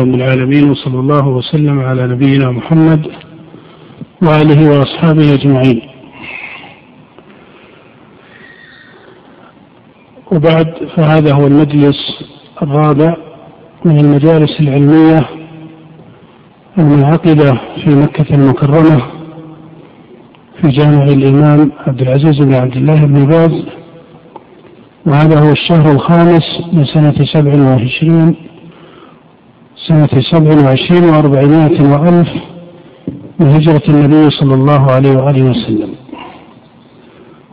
رب العالمين وصلى الله وسلم على نبينا محمد وآله وأصحابه أجمعين. وبعد فهذا هو المجلس الرابع من المجالس العلمية المنعقدة في مكة المكرمة في جامع الإمام عبد العزيز بن عبد الله بن باز. وهذا هو الشهر الخامس من سنة سبع وعشرين سنة سبع وعشرين وأربعمائة وألف من هجرة النبي صلى الله عليه وآله وسلم.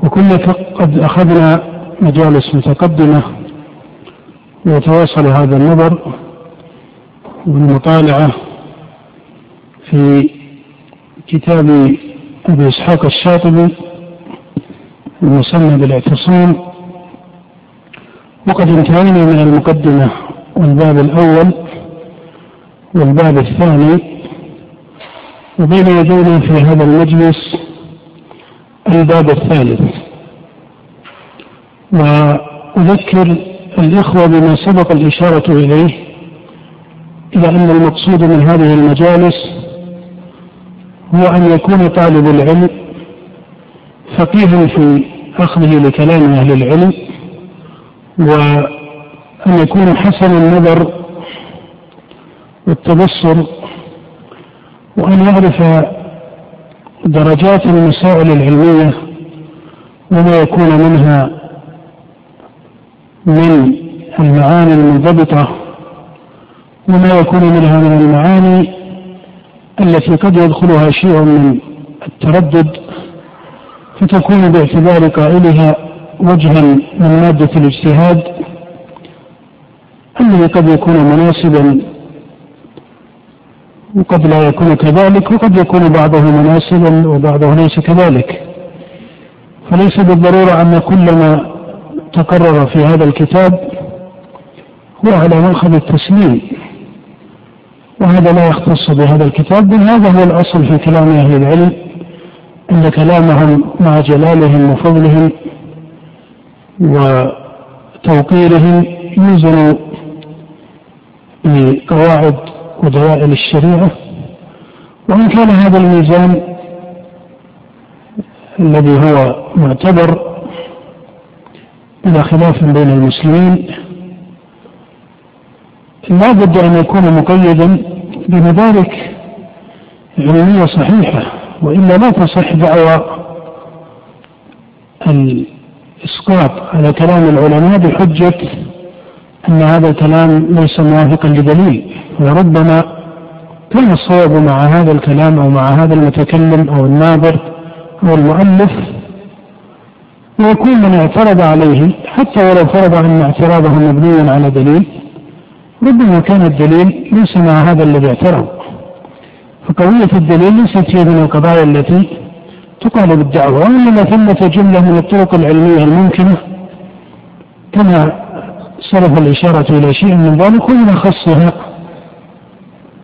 وكنا قد أخذنا مجالس متقدمة ويتواصل هذا النظر والمطالعة في كتاب أبي إسحاق الشاطبي المسمى بالاعتصام وقد انتهينا من المقدمة والباب الأول والباب الثاني وبين يدينا في هذا المجلس الباب الثالث. وأذكر الإخوة بما سبق الإشارة إليه إلى أن المقصود من هذه المجالس هو أن يكون طالب العلم فقيها في أخذه لكلام أهل العلم وأن يكون حسن النظر والتبصر وأن يعرف درجات المسائل العلمية وما يكون منها من المعاني المنضبطة وما يكون منها من المعاني التي قد يدخلها شيء من التردد فتكون باعتبار قائلها وجها من مادة الاجتهاد الذي قد يكون مناسبا وقد لا يكون كذلك وقد يكون بعضه مناسبا وبعضه ليس كذلك. فليس بالضرورة أن كل ما تقرر في هذا الكتاب هو على مأخذ التسليم. وهذا لا يختص بهذا الكتاب بل هذا هو الأصل في كلام أهل العلم أن كلامهم مع جلالهم وفضلهم وتوقيرهم يوزن بقواعد ودوائر الشريعة وإن كان هذا الميزان الذي هو معتبر بلا خلاف بين المسلمين لا بد أن يكون مقيدا بمدارك علمية صحيحة وإلا لا تصح دعوى الإسقاط على كلام العلماء بحجة أن هذا الكلام ليس موافقا لدليل وربما كان الصواب مع هذا الكلام أو مع هذا المتكلم أو الناظر أو المؤلف ويكون من اعترض عليه حتى ولو فرض أن اعتراضه مبني على دليل ربما كان الدليل ليس مع هذا الذي اعترض. فقضية الدليل ليست هي من القضايا التي تقال بالدعوة وإنما ثمة جملة من الطرق العلمية الممكنة كما صرف الإشارة إلى شيء من ذلك ومن أخصها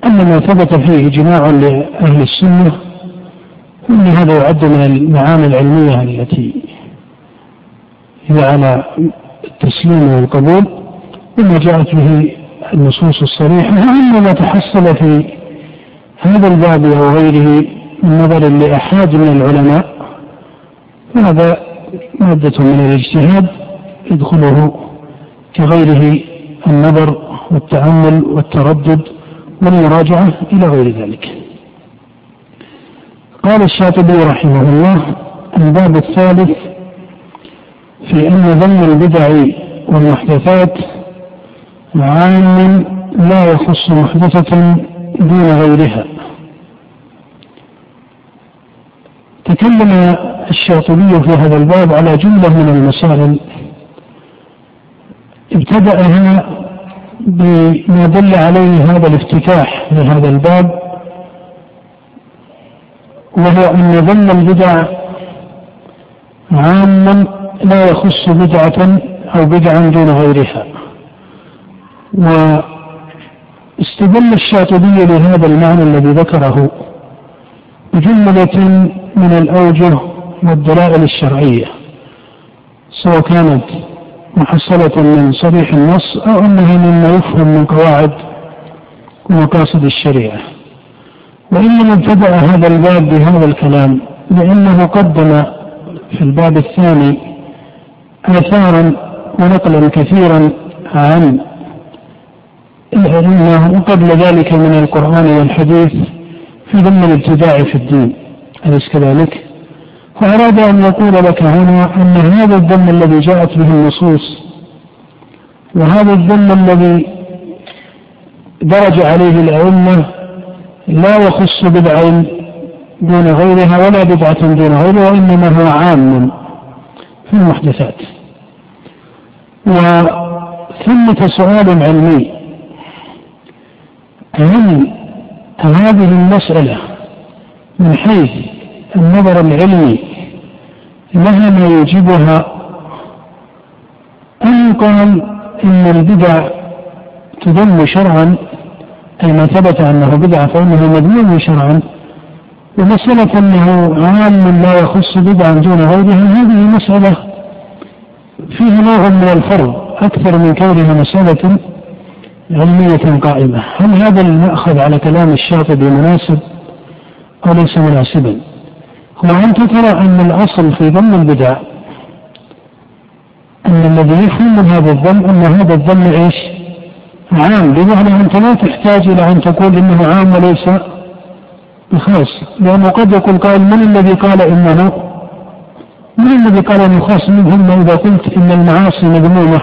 أن ما ثبت فيه إجماع لأهل السنة أن هذا يعد من المعاني العلمية التي هي على التسليم والقبول وما جاءت به النصوص الصريحة أما ما تحصل في هذا الباب أو غيره من نظر لأحد من العلماء. فهذا مادة من الاجتهاد يدخله كغيره النظر والتأمل والتردد والمراجعة إلى غير ذلك. قال الشاطبي رحمه الله الباب الثالث في أن ذم البدع والمحدثات عام لا يخص محدثة دون غيرها. تكلم الشاطبي في هذا الباب على جملة من المسائل ابتدأها بما دل عليه هذا الافتتاح لهذا الباب وهو أن ذم البدع عاما لا يخص بدعة أو بدعا دون غيرها. واستدل الشاطبي لهذا المعنى الذي ذكره بجملة من الأوجه والدلائل الشرعية سواء كانت محصلة من صريح النص أو أنها مما يفهم من قواعد ومقاصد الشريعة وإنما ابتدأ هذا الباب بهذا الكلام لأنه قدم في الباب الثاني آثارا ونقلا كثيرا عن العلم وقبل ذلك من القرآن والحديث في ضمن الابتداع في الدين أليس كذلك؟ فأراد أن يقول لك هنا أن هذا الذم الذي جاءت به النصوص وهذا الذم الذي درج عليه الأئمة لا يخص بدعة دون غيرها ولا بدعة دون غيرها وإنما هو عام في المحدثات. وثمة سؤال علمي هل هذه المسألة من حيث النظر العلمي لها ما يوجبها. أم قال إن البدع تذم شرعا أي ما ثبت أنه بدعة فإنه مذموم شرعا ومسألة أنه عام لا يخص بدعا دون غيرها هذه مسألة فيها نوع من الفرض أكثر من كونها مسألة علمية قائمة. هل هذا المأخذ على كلام الشاطبي مناسب أو ليس مناسبا؟ هو أنت ترى أن الأصل في ضم البدع أن الذي يفهم من هذا الذم أن هذا الذم إيش؟ عام بمعنى أنت لا تحتاج إلى أن تقول إنه عام وليس بخاص لأنه قد يقول قائل من الذي قال إنه؟ من الذي قال أنه خاص؟ منهم إذا قلت إن المعاصي مذمومة.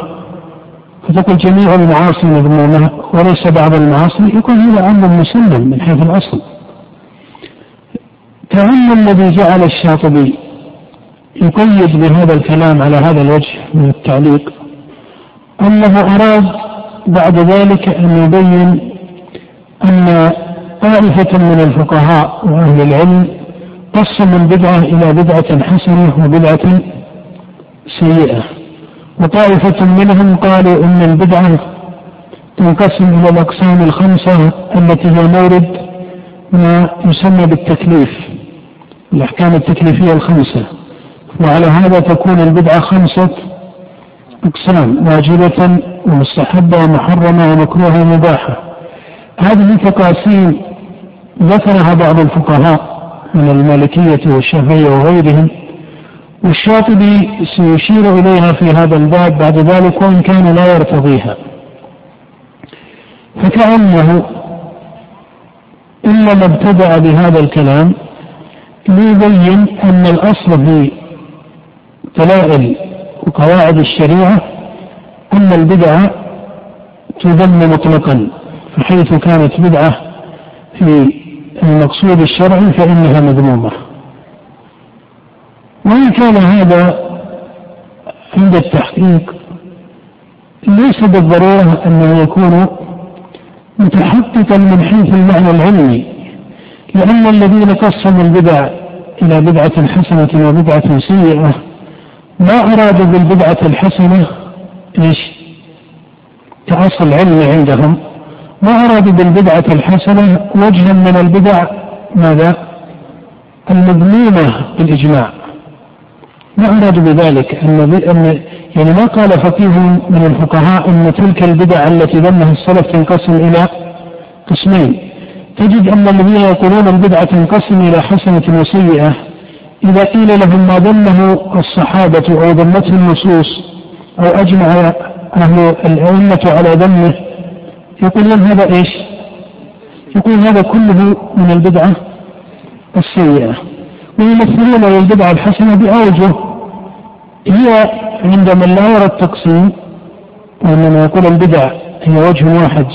فتقول جميع المعاصي مذمومة وليس بعض المعاصي يكون هذا أمر مسلم من حيث الأصل. كأن الذي جعل الشاطبي يقيد بهذا الكلام على هذا الوجه من التعليق أنه أراد بعد ذلك أن يبين أن طائفة من الفقهاء وأهل العلم قسموا البدعة إلى بدعة حسنة وبدعة سيئة وطائفة منهم قالوا إن البدعة تنقسم إلى الأقسام الخمسة التي هي مورد ما يسمى بالتكليف. الأحكام التكليفية الخمسة. وعلى هذا تكون البدعة خمسة أقسام واجبة ومستحبة ومحرمة ومكروهة ومباحة. هذه تقاسيم ذكرها بعض الفقهاء من المالكية والشافعية وغيرهم. والشاطبي سيشير إليها في هذا الباب بعد ذلك وإن كان لا يرتضيها. فكأنه إنما ابتدأ بهذا الكلام ليبين أن الأصل في دلائل وقواعد الشريعة أن البدعة تذم مطلقا فحيث كانت بدعة في المقصود الشرعي فإنها مذمومة. وإن كان هذا عند التحقيق ليس بالضرورة أنه يكون متحققا من حيث المعنى العلمي. لأن الذين قسموا البدع إلى بدعة حسنة وبدعة سيئة ما أرادوا بالبدعة الحسنة؟ إيش؟ كأصل علمي عندهم. ما أرادوا بالبدعة الحسنة؟ وجها من البدع ماذا؟ المذمومة بالإجماع. ما أرادوا بذلك. أن يعني ما قال فقيه من الفقهاء أن تلك البدع التي ذمها السلف تنقسم إلى قسمين. تجد أن الذين يقولون البدعة تنقسم إلى حسنة وسيئة إذا قيل لهم ما ذمه الصحابة أو ذمته النصوص أو أجمع أهل الأئمة على ذمه يقولون هذا إيش؟ يقول هذا كله من البدعة السيئة. ويمثلون للبدعة الحسنة بأوجه هي عند من لا يرى التقسيم وإنما يقول البدع هي وجه واحد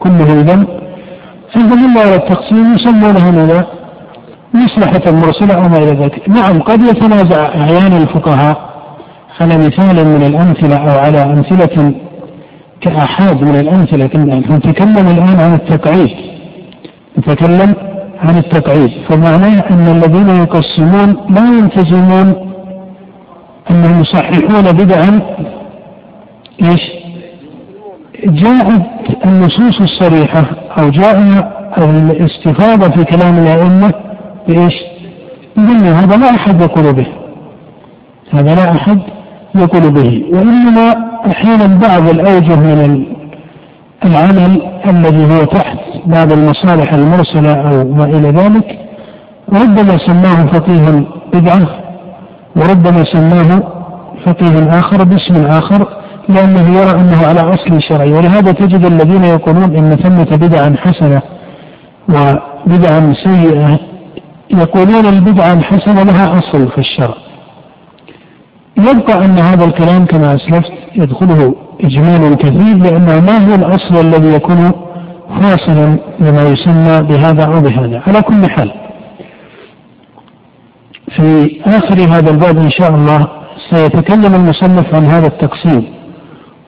كله ذنب. عند لا يرى التقسيم يسمونه ماذا؟ مصلحة مرسلة أو ما إلى ذلك نعم قد يتنازع أعيان الفقهاء على مثال من الأمثلة أو على أمثلة كآحاد من الأمثلة نتكلم الآن عن التقعيد نتكلم عن التقعيد فمعناه أن الذين يقسمون لا يلتزمون أنهم يصححون بدعا إيش؟ جاءت النصوص الصريحة أو جاء الاستفاضة في كلام الأئمة بإيش؟ بأن هذا لا أحد يقول به هذا لا أحد يقول به وإنما أحيانا بعض الأوجه من العمل الذي هو تحت بعض المصالح المرسلة أو ما إلى ذلك ربما سماه فقيه بدعة وربما سماه فقيه آخر باسم آخر لأنه يرى أنه على أصل شرعي ولهذا تجد الذين يقولون إن ثمة بدعا حسنة وبدعا سيئة يقولون البدعة الحسنة لها أصل في الشرع. يبقى أن هذا الكلام كما أسلفت يدخله إجمال كثير لأنه ما هو الأصل الذي يكون فاصلا لما يسمى بهذا أو بهذا. على كل حال في آخر هذا الباب إن شاء الله سيتكلم المصنف عن هذا التقسيم.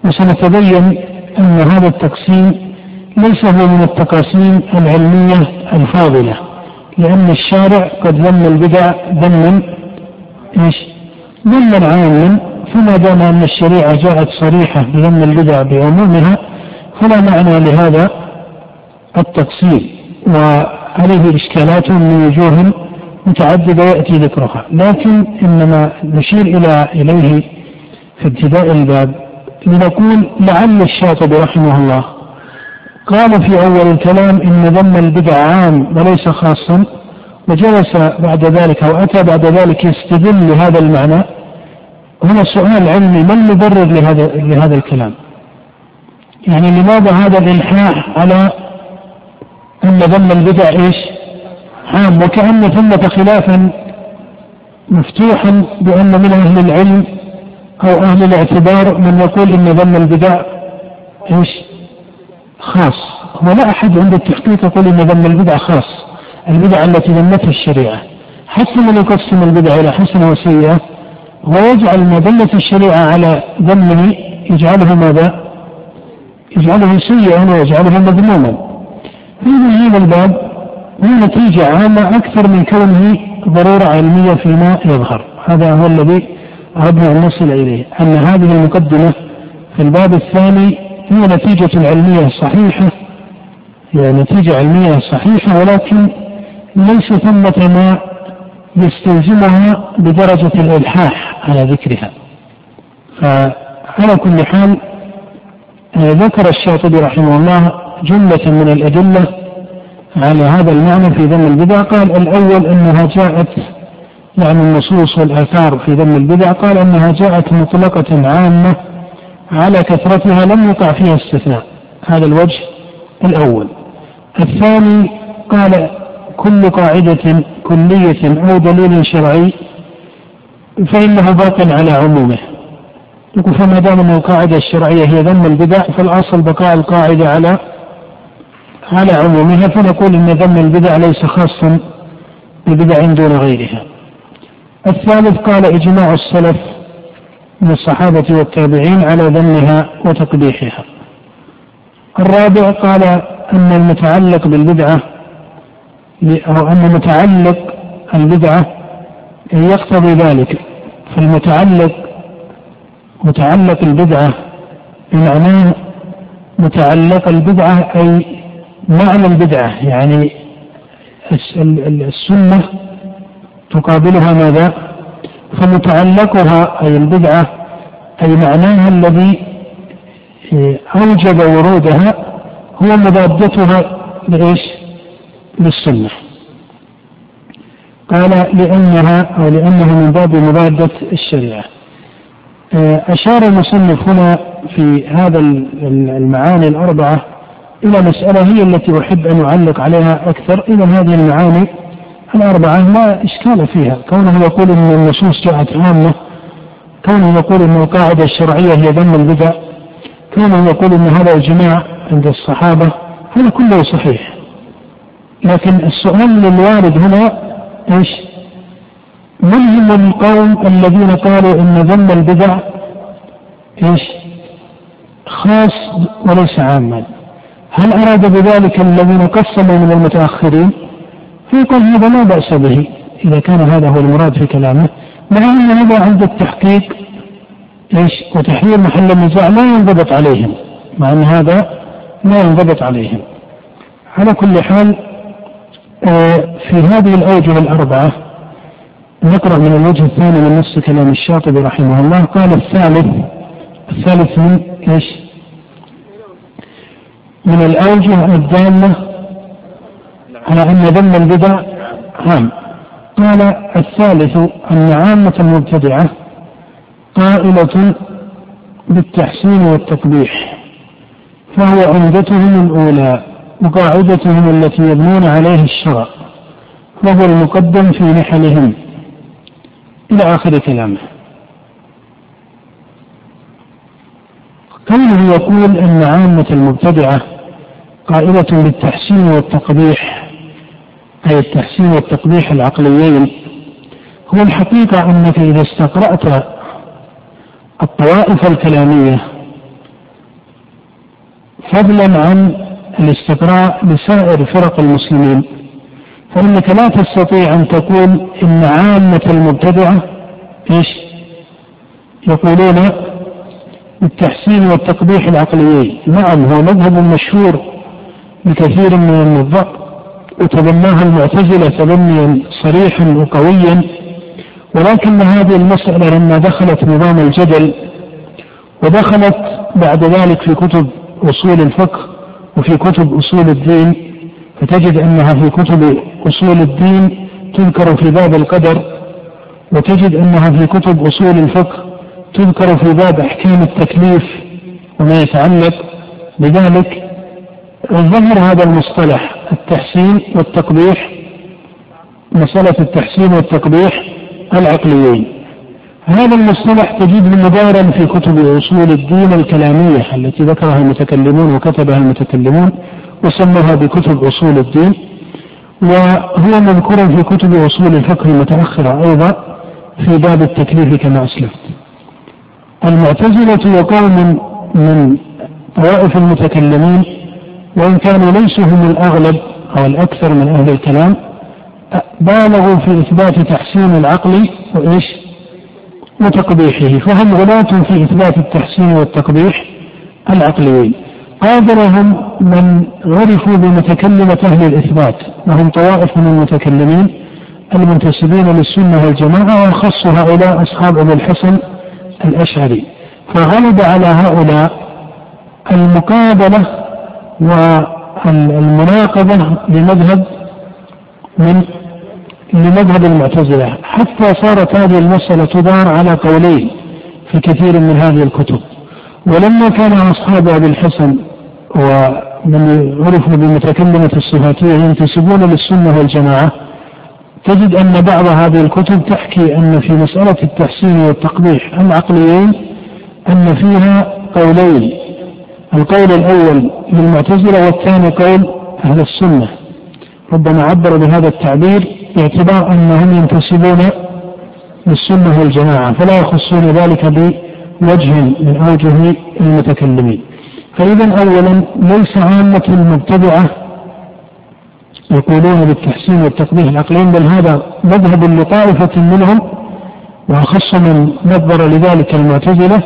وسنتبين أن هذا التقسيم ليس هو من التقاسيم العلمية الفاضلة لأن الشارع قد ذم البدع ذما إيش؟ ذما عاما فما دام أن الشريعة جاءت صريحة بذم البدع بعمومها فلا معنى لهذا التقسيم وعليه إشكالات من وجوه متعددة يأتي ذكرها لكن إنما نشير إلى إليه في ابتداء الباب لنقول لعل الشاطبي رحمه الله قال في أول الكلام إن ذم البدع عام وليس خاصا وجلس بعد ذلك أو أتى بعد ذلك يستدل لهذا المعنى هنا سؤال علمي ما المبرر لهذا لهذا الكلام؟ يعني لماذا هذا الإلحاح على أن ذم البدع إيش؟ عام وكأن ثمة خلافا مفتوحا بأن من أهل العلم أو أهل الاعتبار من يقول إن ذم البدع إيش؟ خاص ولا أحد عند التحقيق يقول إن ذم البدع خاص البدع التي ذمتها الشريعة حتى من يقسم البدع إلى حسنة وسيئة ويجعل ما دلت الشريعة على ذمه يجعله ماذا؟ يجعله سيئا ويجعله مذموما. في هذا الباب هو نتيجة عامة أكثر من كونه ضرورة علمية فيما يظهر هذا هو الذي أردنا أن نصل إليه. أن هذه المقدمة في الباب الثاني هي نتيجة علمية صحيحة هي نتيجة علمية صحيحة ولكن ليس ثمة ما يستلزمها بدرجة الإلحاح على ذكرها. فعلى كل حال ذكر الشاطبي رحمه الله جملة من الأدلة على هذا المعنى في ذم البدع. قال الأول أنها جاءت يعني النصوص والآثار في ذم البدع قال أنها جاءت مطلقة عامة على كثرتها لم يقع فيها استثناء. هذا الوجه الأول. الثاني قال كل قاعدة كلية أو دليل شرعي فإنه باق على عمومه. فما دام أن القاعدة الشرعية هي ذم البدع فالأصل بقاء القاعدة على على عمومها فنقول إن ذم البدع ليس خاصا ببدع دون غيرها. الثالث قال إجماع السلف من الصحابة والتابعين على ذمها وتقبيحها. الرابع قال أن المتعلق بالبدعة أو أن متعلق البدعة يقتضي ذلك فالمتعلق متعلق البدعة بمعناه متعلق البدعة أي معنى البدعة يعني السنة تقابلها ماذا؟ فمتعلقها أي البدعة أي معناها الذي أوجب ورودها هو مضادتها بإيش؟ بالسنة. قال لأنها أو لأنها من باب مضادة الشريعة. أشار المصنف هنا في هذا المعاني الأربعة إلى مسألة هي التي أحب أن أعلق عليها أكثر إذا هذه المعاني الأربعة لا إشكال فيها كونه يقول أن النصوص جاءت عامة كونه يقول أن القاعدة الشرعية هي ذم البدع كونه يقول أن هذا إجماع عند الصحابة هذا كله صحيح لكن السؤال الوارد هنا إيش؟ من هم القوم الذين قالوا إن ذم البدع إيش؟ خاص وليس عاما هل أراد بذلك الذين قسموا من المتأخرين؟ فيقول هذا لا بأس به إذا كان هذا هو المراد في كلامه مع أن هذا عند التحقيق إيش؟ وتحرير محل النزاع لا ينضبط عليهم مع أن هذا لا ينضبط عليهم على كل حال آه، في هذه الأوجه الأربعة نقرأ من الوجه الثاني من نص كلام الشاطبي رحمه الله قال الثالث الثالث من إيش؟ من الأوجه الدالة على أن ذم البدع. عام قال الثالث أن عامة المبتدعة قائلة بالتحسين والتقبيح فهو عمدتهم الأولى وقاعدتهم التي يبنون عليه الشرع وهو المقدم في نحلهم. إلى آخر كلامه. كونه يقول أن عامة المبتدعة قائلة بالتحسين والتقبيح أي التحسين والتقبيح العقليين هو الحقيقة أنك إذا استقرأت الطوائف الكلامية فضلا عن الاستقراء لسائر فرق المسلمين فإنك لا تستطيع أن تقول إن عامة المبتدعة إيش؟ يقولون بالتحسين والتقبيح العقليين، نعم هو مذهب مشهور بكثير من النظار وتبناه المعتزلة تبنيا صريحا وقويا ولكن هذه المسألة لما دخلت نظام الجدل ودخلت بعد ذلك في كتب أصول الفقه وفي كتب أصول الدين فتجد أنها في كتب أصول الدين تذكر في باب القدر وتجد أنها في كتب أصول الفقه تذكر في باب أحكام التكليف وما يتعلق بذلك. ظهر هذا المصطلح التحسين والتقبيح مسألة التحسين والتقبيح العقليين. هذا المصطلح تجده مدارا في كتب أصول الدين الكلامية التي ذكرها المتكلمون وكتبها المتكلمون وسموها بكتب أصول الدين وهو مذكور في كتب أصول الفقه المتأخرة أيضا في باب التكليف كما أسلفت. المعتزلة وقوم من طوائف المتكلمين وإن كانوا ليسوا هم الأغلب أو الأكثر من أهل الكلام بالغوا في إثبات تحسين العقل وإيش؟ وتقبيحه. فهم غلاة في إثبات التحسين والتقبيح العقليين. قابلهم من عرفوا بمتكلمة أهل الإثبات. وهم طوائف من المتكلمين المنتسبين للسنة والجماعة وأخص هؤلاء أصحاب أبي الحسن الأشعري. فغلب على هؤلاء المقابلة والمناقضة لمذهب من لمذهب المعتزلة. حتى صارت هذه المسألة تدار على قولين في كثير من هذه الكتب. ولما كان أصحاب أبي الحسن ومن عرفوا بمتكلمة الصفاتية ينتسبون للسنة والجماعة تجد أن بعض هذه الكتب تحكي أن في مسألة التحسين والتقبيح العقليين أن فيها قولين. القول الأول للمعتزلة والثاني قول أهل السنة. ربما عبر بهذا التعبير باعتبار أنهم ينتسبون للسنة والجماعة فلا يخصون ذلك بوجه من أوجه المتكلمين. فإذا أولا ليس عامة المبتدعة يقولون بالتحسين والتقبيح العقلين بل هذا مذهب لطائفة منهم وأخص من نظر لذلك المعتزلة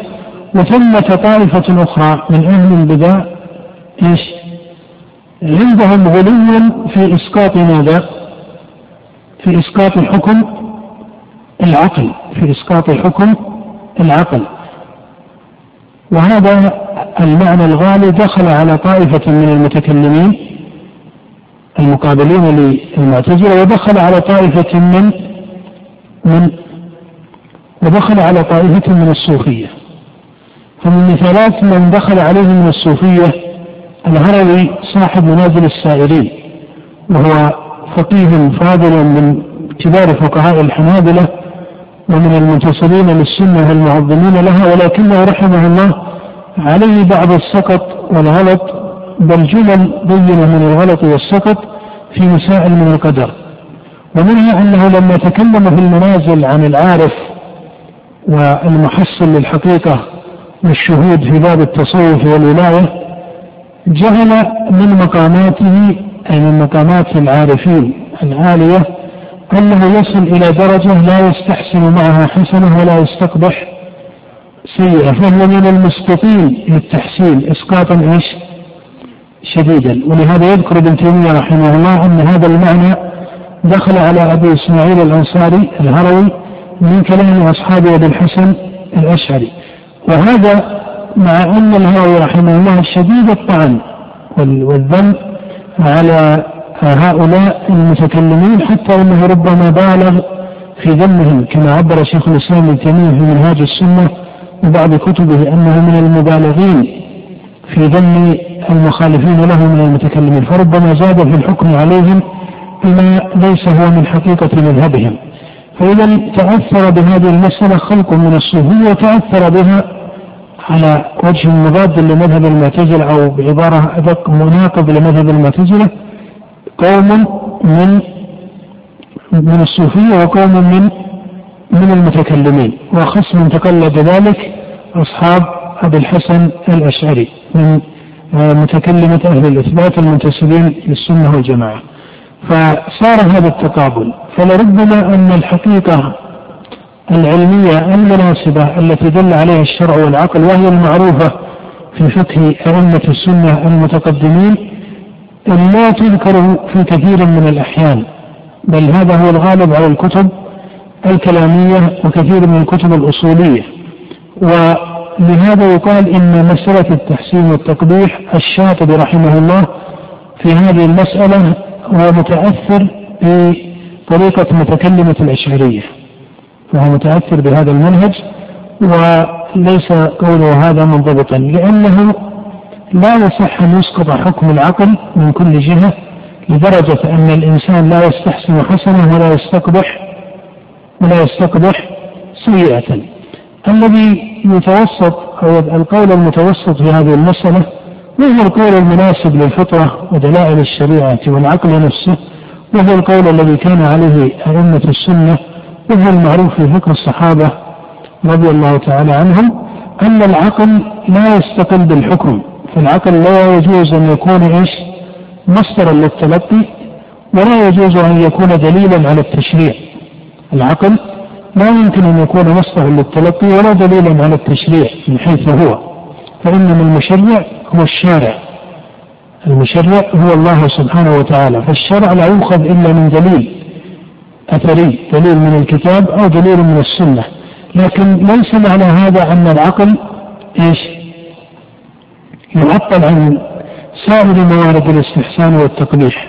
وثمة طائفة أخرى من أهل البدع إيش؟ عندهم غلو في إسقاط ماذا؟ في إسقاط حكم العقل في إسقاط حكم العقل وهذا المعنى الغالي دخل على طائفة من المتكلمين المقابلين للمعتزلة ودخل على طائفة من من ودخل على طائفة من الصوفية فمن مثالات من دخل عليهم من الصوفية الهروي صاحب منازل السائرين وهو فقيه فاضل من كبار فقهاء الحنابلة ومن المنتصرين للسنة والمعظمين لها ولكنه رحمه الله عليه بعض السقط والغلط بل جمل بينة من الغلط والسقط في مسائل من القدر. ومنها أنه لما تكلم في المنازل عن العارف والمحصل للحقيقة والشهود في باب التصوف والولاية جعل من مقاماته أي من مقامات العارفين العالية أنه يصل إلى درجة لا يستحسن معها حسنة ولا يستقبح سيئة فهو من المستطيل للتحسين إسقاطا إيش؟ شديدا ولهذا يذكر ابن تيمية رحمه الله أن هذا المعنى دخل على أبي إسماعيل الأنصاري الهروي من كلام أصحاب أبي الحسن الأشعري وهذا مع أن الهروي رحمه الله شديد الطعن والذم على هؤلاء المتكلمين حتى إنه ربما بالغ في ذمهم كما عبر شيخ الإسلام ابن تيمية في منهاج السنة وبعض كتبه أنه من المبالغين في ذم المخالفين له من المتكلمين فربما زاد في الحكم عليهم بما ليس هو من حقيقة مذهبهم. فإذا تأثر بهذه المسألة خلق من الصوفية وتأثر بها على وجه مضاد لمذهب المعتزلة أو بعبارة أدق مناقض لمذهب المعتزلة قوم من من الصوفية وقوم من من المتكلمين وأخص من تقلد ذلك أصحاب أبي الحسن الأشعري من متكلمة أهل الإثبات المنتسبين للسنة والجماعة. فصار هذا التقابل فلربما أن الحقيقة العلمية المناسبة التي دل عليها الشرع والعقل وهي المعروفة في فقه أئمة السنة المتقدمين لا تذكر في كثير من الأحيان بل هذا هو الغالب على الكتب الكلامية وكثير من الكتب الأصولية. ولهذا يقال إن مسألة التحسين والتقبيح الشاطبي رحمه الله في هذه المسألة هو متأثر بطريقة متكلمة الأشعرية فهو متأثر بهذا المنهج وليس قوله هذا منضبطا لأنه لا يصح أن يسقط حكم العقل من كل جهة لدرجة أن الإنسان لا يستحسن حسنة ولا يستقبح ولا يستقبح سيئة. الذي يتوسط أو القول المتوسط في هذه المسألة وهو القول المناسب للفطرة ودلائل الشريعة والعقل نفسه وهو القول الذي كان عليه أئمة السنة وهو المعروف في فقه الصحابة رضي الله تعالى عنهم أن العقل لا يستقل بالحكم فالعقل لا يجوز أن يكون إيش؟ مصدرا للتلقي ولا يجوز أن يكون دليلا على التشريع. العقل لا يمكن أن يكون مصدرا للتلقي ولا دليلا على التشريع من حيث هو فإنما المشرع هو الشارع. المشرع هو الله سبحانه وتعالى فالشرع لا يؤخذ إلا من دليل. أثري دليل من الكتاب أو دليل من السنة. لكن ليس معنى هذا أن العقل إيش؟ يعطل عن سائر موارد الاستحسان والتقبيح.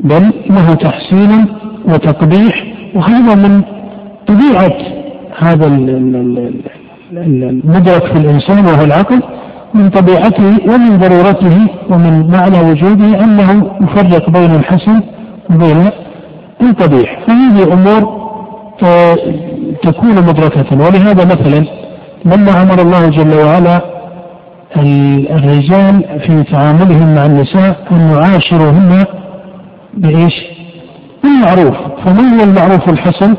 بل له تحسين وتقبيح وهذا من طبيعة هذا المدرك في الإنسان وهو العقل من طبيعته ومن ضرورته ومن معنى وجوده أنه يفرق بين الحسن وبين القبيح فهذه أمور تكون مدركة. ولهذا مثلا لما أمر الله جل وعلا الرجال في تعاملهم مع النساء أن يعاشروهن بإيش؟ بالمعروف. فما هو المعروف الحسن؟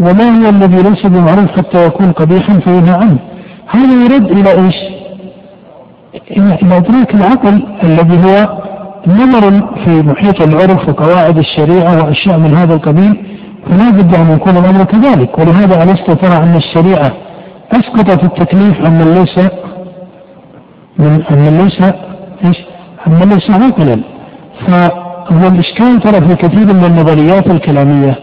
وما هو الذي ليس بمعروف حتى يكون قبيحا فينهى عنه؟ هذا يرد إلى إيش؟ إلى إدراك العقل الذي هو نظر في محيط العرف وقواعد الشريعة وأشياء من هذا القبيل فلا بد أن يكون الأمر كذلك. ولهذا ألست ترى أن الشريعة أسقطت التكليف عن من ليس من أن ليس إيش؟ أن ليس عاقلا. فهو الإشكال ترى في كثير من النظريات الكلامية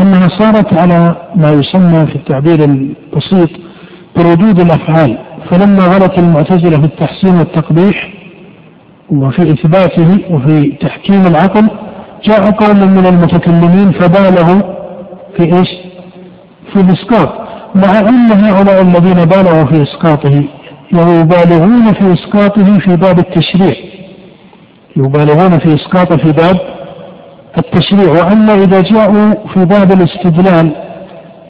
أنها صارت على ما يسمى في التعبير البسيط بردود الأفعال. فلما غلط المعتزلة في التحسين والتقبيح وفي إثباته وفي تحكيم العقل جاء قوم من المتكلمين فبالغوا في إيش؟ في الإسقاط مع أن هؤلاء الذين بالغوا في إسقاطه ويبالغون في إسقاطه في باب التشريع يبالغون في إسقاطه في باب التشريع وأما إذا جاءوا في باب الاستدلال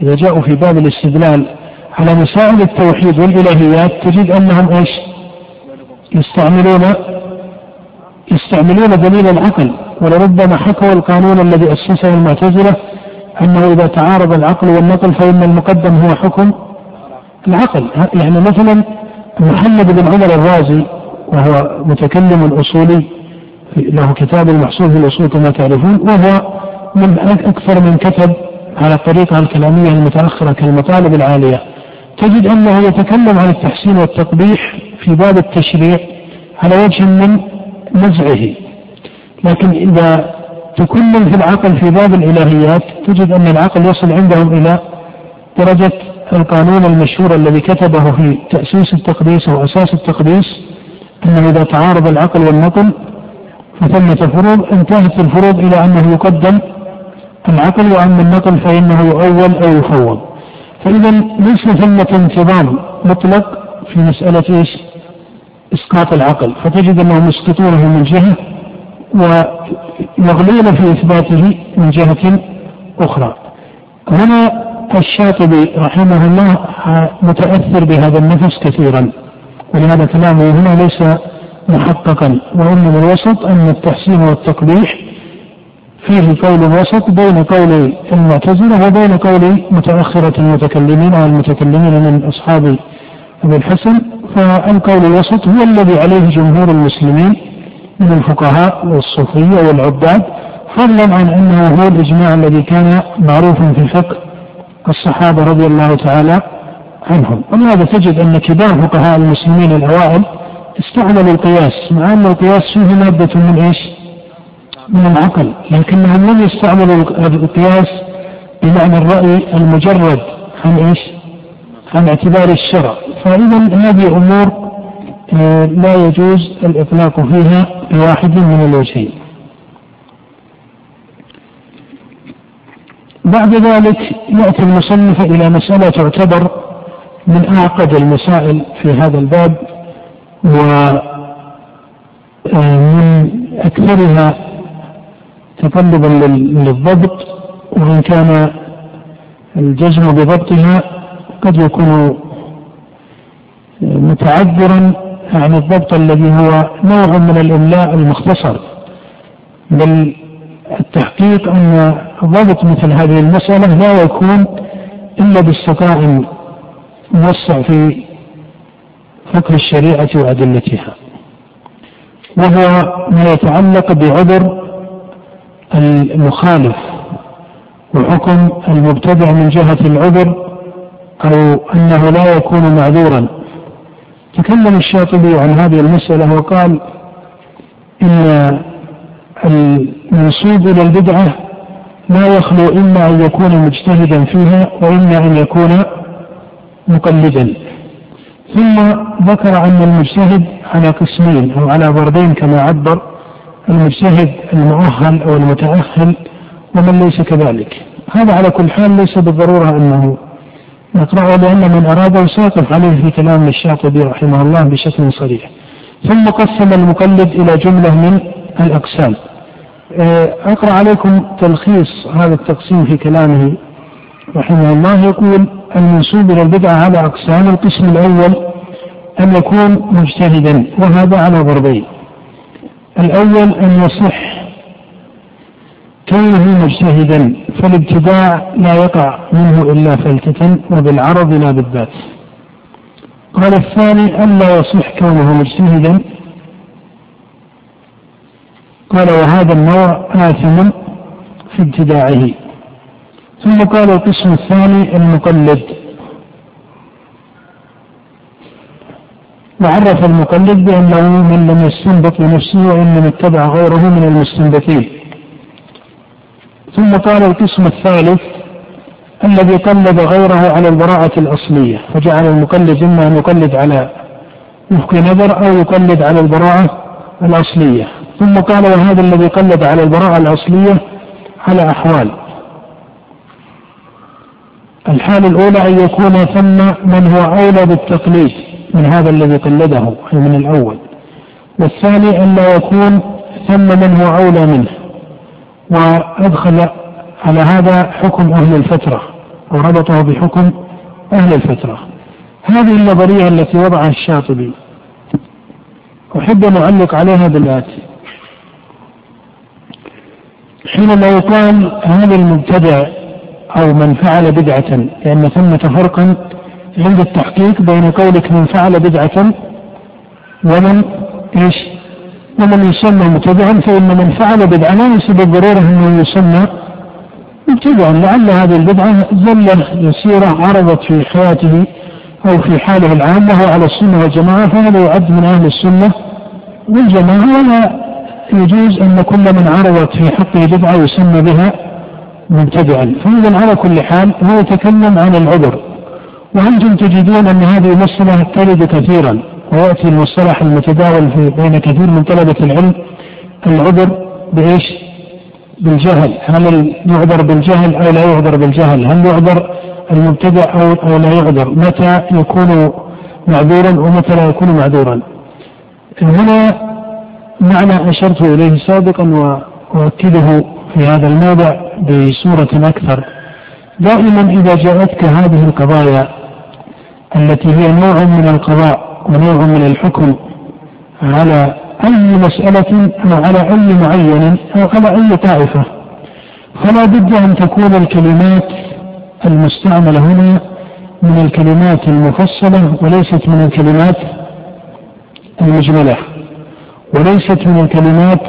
إذا جاءوا في باب الاستدلال على مسائل التوحيد والإلهيات تجد أنهم إيش يستعملون يستعملون دليل العقل ولربما حكوا القانون الذي أسسه المعتزلة أنه إذا تعارض العقل والنقل فإن المقدم هو حكم العقل. يعني مثلا محمد بن عمر الرازي وهو متكلم أصولي له كتاب المحصول في الأصول كما تعرفون وهو من أكثر من كتب على الطريقة الكلامية المتأخرة كالمطالب العالية. تجد أنه يتكلم عن التحسين والتقبيح في باب التشريع على وجه من نزعه لكن إذا تكلم في العقل في باب الإلهيات تجد أن العقل يصل عندهم إلى درجة القانون المشهور الذي كتبه في تأسيس التقديس أو أساس التقديس أنه إذا تعارض العقل والنقل فثمة فروض انتهت الفروض إلى أنه يقدم العقل وأما النقل فإنه يؤول أو يفوض فإذا ليس ثمة انتظام مطلق في مسألة إيش؟ إسقاط العقل فتجد أنهم يسقطونه من جهة ويغلون في إثباته من جهة أخرى. هنا الشاطبي رحمه الله متأثر بهذا النفس كثيرا ولهذا كلامه هنا ليس محققا وإنما الوسط أن التحسين والتقبيح فيه قول وسط بين قول المعتزلة وبين قول متأخرة المتكلمين أو المتكلمين من أصحاب أبي الحسن فالقول الوسط هو الذي عليه جمهور المسلمين من الفقهاء والصوفية والعباد فضلا عن أنه هو الإجماع الذي كان معروفا في فقه الصحابة رضي الله تعالى عنهم. ولهذا تجد أن كبار فقهاء المسلمين الأوائل استعملوا القياس مع أن القياس فيه مادة من إيش؟ من العقل لكنهم لم يستعملوا القياس بمعنى الرأي المجرد عن إيش؟ عن اعتبار الشرع. فإذا هذه أمور آه، لا يجوز الإطلاق فيها بواحد من الوجهين. بعد ذلك يأتي المصنف إلى مسألة تعتبر من أعقد المسائل في هذا الباب ومن آه، أكثرها تطلبا للضبط وإن كان الجزم بضبطها قد يكون متعذرا عن الضبط الذي هو نوع من الإملاء المختصر بل التحقيق أن ضبط مثل هذه المسألة لا يكون إلا باستطاع موسع في فقه الشريعة وأدلتها. وهو ما يتعلق بعذر المخالف وحكم المبتدع من جهة العذر أو أنه لا يكون معذورا. تكلم الشاطبي عن هذه المسألة وقال إن المنسوب إلى البدعة لا يخلو إما أن يكون مجتهدا فيها وإما أن يكون مقلدا. ثم ذكر أن المجتهد على قسمين أو على ضربين كما عبر المجتهد المؤهل أو المتأهل ومن ليس كذلك. هذا على كل حال ليس بالضرورة أنه نقرأه لأن من أراد ساقط عليه في كلام الشاطبي رحمه الله بشكل صريح. ثم قسم المقلد إلى جملة من الأقسام. آه، أقرأ عليكم تلخيص هذا التقسيم في كلامه رحمه الله. يقول المنسوب إلى البدعة على أقسام القسم الأول أن يكون مجتهدا وهذا على ضربين. الأول أن يصح كونه مجتهدا فالابتداع لا يقع منه إلا فلتة وبالعرض لا بالذات. قال الثاني أن لا يصح كونه مجتهدا. قال وهذا النوع آثم في ابتداعه. ثم قال القسم الثاني المقلد. وعرف المقلد بأنه من لم يستنبط بنفسه وإنما اتبع غيره من المستنبطين. ثم قال القسم الثالث الذي قلد غيره على البراءة الأصلية فجعل المقلد إما أن يقلد على وفق نظر أو يقلد على البراءة الأصلية. ثم قال وهذا الذي قلد على البراءة الأصلية على أحوال. الحالة الأولى أن يكون ثم من هو أولى بالتقليد من هذا الذي قلده أي من الأول. والثاني أن لا يكون ثم من هو أولى منه. وأدخل على هذا حكم أهل الفترة وربطه بحكم أهل الفترة هذه النظرية التي وضعها الشاطبي أحب أن أعلق عليها بالآتي حينما يقال هذا المبتدع أو من فعل بدعة لأن ثمة فرقا عند التحقيق بين قولك من فعل بدعة ومن إيش؟ ومن يسمى مبتدعا فإن من فعل بدعة. لا ليس بالضرورة أنه يسمى مبتدعا. لعل هذه البدعة زلة يسيرة عرضت في حياته أو في حاله العام وهو على السنة والجماعة فهذا يعد من أهل السنة والجماعة. ولا يجوز أن كل من عرضت في حقه بدعة يسمى بها مبتدعا. فإذا على كل حال هو يتكلم عن العذر. وأنتم تجدون أن هذه المسألة ترد كثيرا. ويأتي المصطلح المتداول في بين كثير من طلبة العلم العذر بإيش؟ بالجهل. هل يعذر بالجهل أو لا يعذر بالجهل؟ هل يعذر المبتدع أو, أو لا يعذر؟ متى يكون معذورا ومتى لا يكون معذورا؟ هنا معنى أشرت إليه سابقا وأؤكده في هذا الموضع بصورة أكثر. دائما إذا جاءتك هذه القضايا التي هي نوع من القضاء ونوع من الحكم على أي مسألة أو على أي معين أو على أي طائفة فلا بد أن تكون الكلمات المستعملة هنا من الكلمات المفصلة وليست من الكلمات المجملة وليست من الكلمات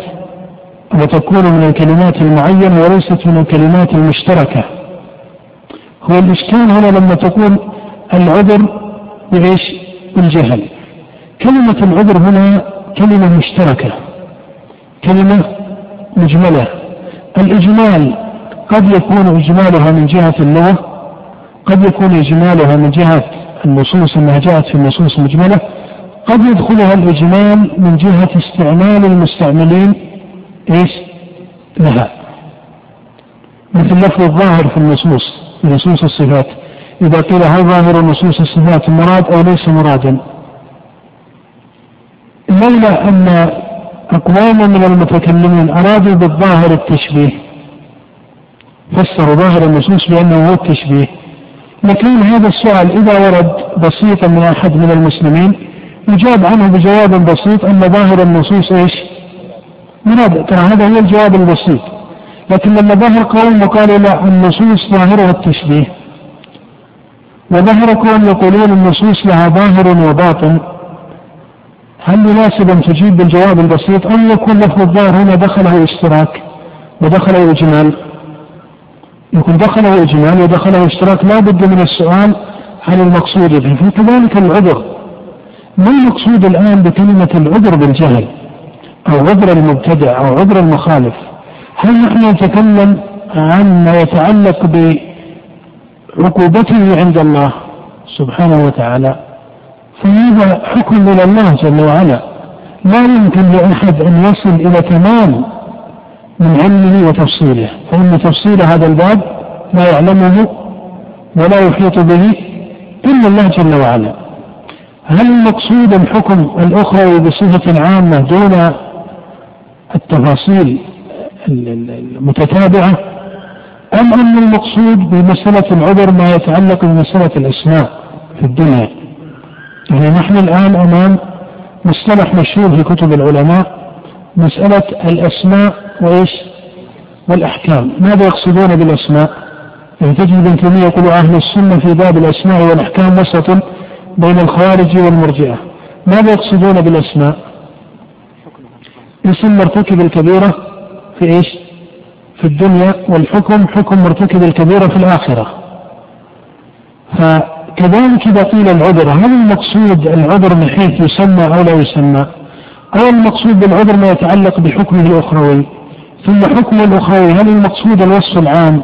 وتكون من الكلمات المعينة وليست من الكلمات المشتركة هو الإشكال هنا لما تقول العذر بإيش؟ بالجهل كلمة العذر هنا كلمة مشتركة كلمة مجملة. الإجمال قد يكون إجمالها من جهة اللغة قد يكون إجمالها من جهة النصوص أنها جاءت في النصوص مجملة. قد يدخلها الإجمال من جهة استعمال المستعملين إيش؟ لها. مثل لفظ الظاهر في النصوص في نصوص الصفات. إذا قيل هل ظاهر نصوص الصفات مراد أو ليس مرادا. لولا أن أقواما من المتكلمين أرادوا بالظاهر التشبيه. فسروا ظاهر النصوص بأنه هو التشبيه. لكن هذا السؤال إذا ورد بسيطا من أحد من المسلمين يجاب عنه بجواب بسيط أن ظاهر النصوص إيش؟ مراد. ترى هذا هو الجواب البسيط. لكن لما ظهر قوم وقالوا لا النصوص ظاهرها التشبيه. وظهر كون يقولون النصوص لها ظاهر وباطن. هل يناسب أن تجيب بالجواب البسيط؟ أم يكون لفظ الظاهر هنا دخله اشتراك ودخله إجمال؟ يكون دخله إجمال ودخله اشتراك لا بد من السؤال عن المقصود به. فكذلك العذر. ما المقصود الآن بكلمة العذر بالجهل؟ أو عذر المبتدع أو عذر المخالف؟ هل نحن نتكلم عن ما يتعلق بعقوبته عند الله سبحانه وتعالى. فهذا حكم من الله جل وعلا. لا يمكن لأحد أن يصل إلى تمام من علمه وتفصيله. فإن تفصيل هذا الباب لا يعلمه ولا يحيط به إلا الله جل وعلا. هل المقصود الحكم الأخروي بصفة عامة دون التفاصيل المتتابعة؟ أم أن المقصود بمسألة العذر ما يتعلق بمسألة الأسماء في الدنيا يعني نحن الآن أمام مصطلح مشهور في كتب العلماء مسألة الأسماء وإيش؟ والأحكام ماذا يقصدون بالأسماء؟ يعني تجد ابن تيمية يقول أهل السنة في باب الأسماء والأحكام وسط بين الخوارج والمرجئة ماذا يقصدون بالأسماء؟ اسم مرتكب الكبيرة في إيش؟ في الدنيا والحكم حكم مرتكب الكبيرة في الآخرة. فكذلك إذا قيل العذر هل المقصود العذر من حيث يسمى أو لا يسمى؟ أو المقصود بالعذر ما يتعلق بحكمه الأخروي؟ ثم حكمه الأخروي هل المقصود الوصف العام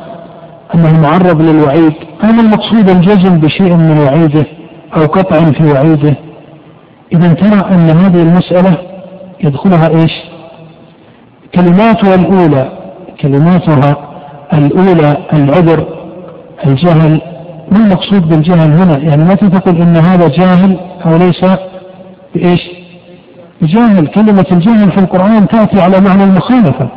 أنه معرض للوعيد؟ أم المقصود الجزم بشيء من وعيده أو قطع في وعيده؟ إذا ترى أن هذه المسألة يدخلها إيش؟ كلماتها الأولى كلماتها الأولى العذر الجهل. ما المقصود بالجهل هنا؟ يعني متى تقول إن هذا جاهل أو ليس بإيش؟ جاهل كلمة الجهل في القرآن تأتي على معنى المخالفة.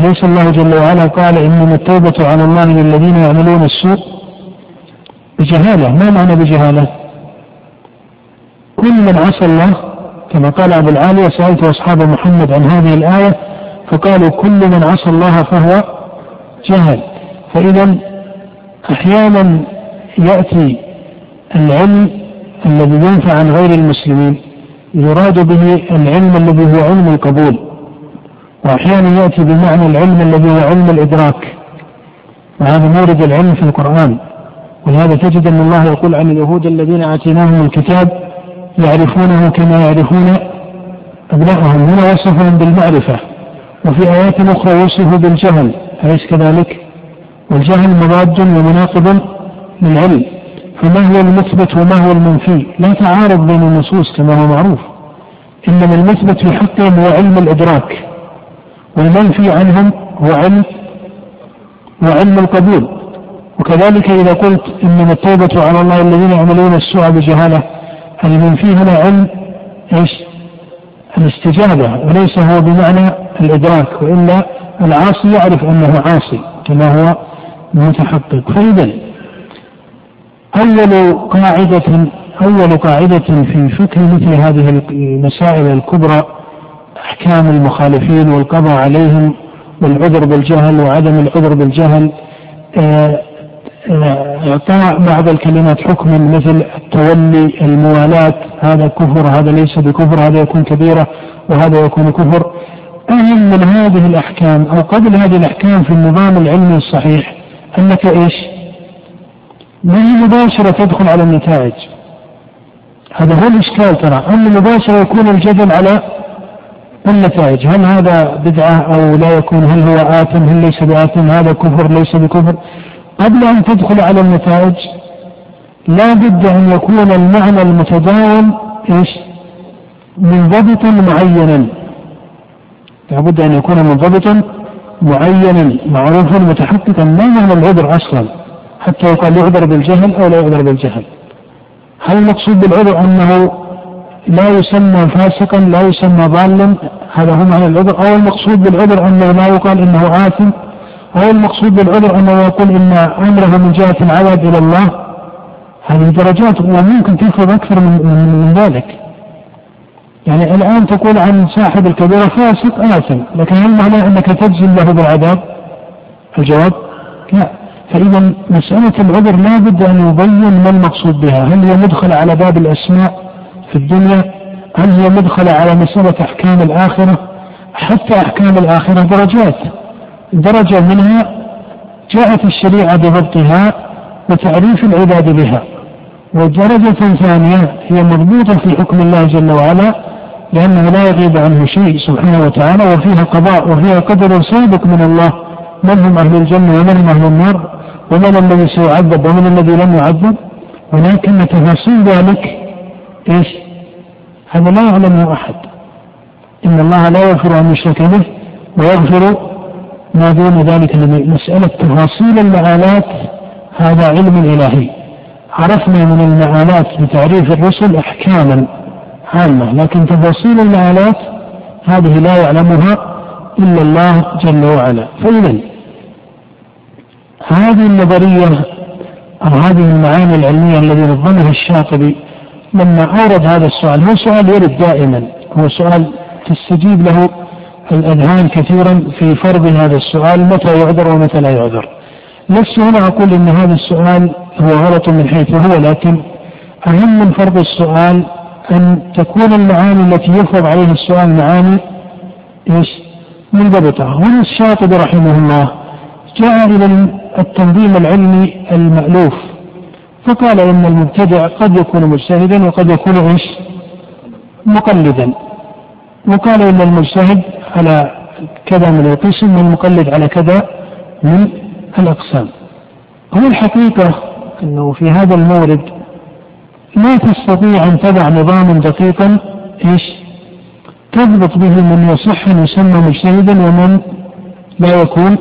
أليس الله جل وعلا قال إنما التوبة على الله للذين يعملون السوء؟ بجهالة. ما معنى بجهالة؟ كل من عصى الله كما قال أبو العالية سألت أصحاب محمد عن هذه الآية فقالوا كل من عصى الله فهو جهل فإذا أحيانا يأتي العلم الذي ينفع عن غير المسلمين يراد به العلم الذي هو علم القبول. وأحيانا يأتي بمعنى العلم الذي هو علم الإدراك. وهذا مورد العلم في القرآن. ولهذا تجد أن الله يقول عن اليهود الذين آتيناهم الكتاب يعرفونه كما يعرفون أبنائهم هنا وصفهم بالمعرفة. وفي آيات أخرى يوصف بالجهل أليس كذلك؟ والجهل مضاد ومناقض للعلم فما هو المثبت وما هو المنفي لا تعارض بين النصوص كما هو معروف إنما المثبت في حقهم هو علم الإدراك والمنفي عنهم هو علم وعلم القبول وكذلك إذا قلت إنما التوبة على الله الذين يعملون السوء بجهالة المنفي هنا علم إيش؟ الاستجابة وليس هو بمعنى الإدراك وإلا العاصي يعرف أنه عاصي كما هو متحقق. فإذا أول قاعدة أول قاعدة في فقه مثل هذه المسائل الكبرى أحكام المخالفين والقضاء عليهم والعذر بالجهل وعدم العذر بالجهل آه، إعطاء بعض الكلمات حكما مثل التولي الموالاة هذا كفر هذا ليس بكفر هذا يكون كبيرة وهذا يكون كفر. أهم من هذه الأحكام أو قبل هذه الأحكام في النظام العلمي الصحيح أنك إيش؟ ما هي مباشرة تدخل على النتائج. هذا هو الإشكال ترى. أن مباشرة يكون الجدل على النتائج. هل هذا بدعة أو لا يكون؟ هل هو آثم؟ هل ليس بآثم؟ هذا كفر ليس بكفر؟ قبل أن تدخل على النتائج لا بد أن يكون المعنى المتداول إيش؟ منضبطا معينا. لابد أن يكون منضبطا معينا معروفا متحققا. ما معنى العذر أصلا؟ حتى يقال يعذر بالجهل أو لا يعذر بالجهل. هل المقصود بالعذر أنه لا يسمى فاسقا لا يسمى ضالا؟ هذا هو معنى العذر. أو المقصود بالعذر أنه لا يقال إنه آثم؟ أو المقصود بالعذر أنه يقول إن أمره من جهة العذاب إلى الله. هذه درجات وممكن تفرض أكثر من, من ذلك. يعني الآن تقول عن صاحب الكبيرة فاسق آثم. لكن هل معناه أنك تجزم له بالعذاب؟ الجواب لا. فإذا مسألة العذر لا بد أن يبين ما المقصود بها. هل هي مدخل على باب الأسماء في الدنيا؟ هل هي مدخلة على مسألة أحكام الآخرة؟ حتى أحكام الآخرة درجات. درجة منها جاءت الشريعة بضبطها وتعريف العباد بها ودرجة ثانية هي مربوطة في حكم الله جل وعلا لأنه لا يغيب عنه شيء سبحانه وتعالى وفيها قضاء وفيها قدر سابق من الله من هم أهل الجنة ومن هم أهل النار ومن الذي سيعذب ومن الذي لم يعذب ولكن تفاصيل ذلك إيش؟ هذا لا يعلمه أحد. إن الله لا يغفر ان يشرك به ويغفر ما دون ذلك مسألة تفاصيل المآلات هذا علم إلهي. عرفنا من المآلات بتعريف الرسل أحكاما عامة لكن تفاصيل المآلات هذه لا يعلمها إلا الله جل وعلا. فإذا هذه النظرية أو هذه المعاني العلمية التي نظمها الشاطبي لما أورد هذا السؤال هو سؤال يرد دائما هو سؤال تستجيب له الأذهان كثيرا في فرض هذا السؤال متى يعذر ومتى لا يعذر لست هنا أقول أن هذا السؤال هو غلط من حيث هو لكن أهم من فرض السؤال أن تكون المعاني التي يفرض عليها السؤال معاني إيش؟ منضبطة هنا الشاطبي رحمه الله جاء إلى التنظيم العلمي المألوف فقال إن المبتدع قد يكون مجتهدا وقد يكون إيش؟ مقلدا وقال إن المجتهد على كذا من القسم والمقلد على كذا من الأقسام هو الحقيقة أنه في هذا المورد لا تستطيع أن تضع نظاما دقيقا إيش؟ تضبط به من يصح أن يسمى مجتهدا ومن لا يكون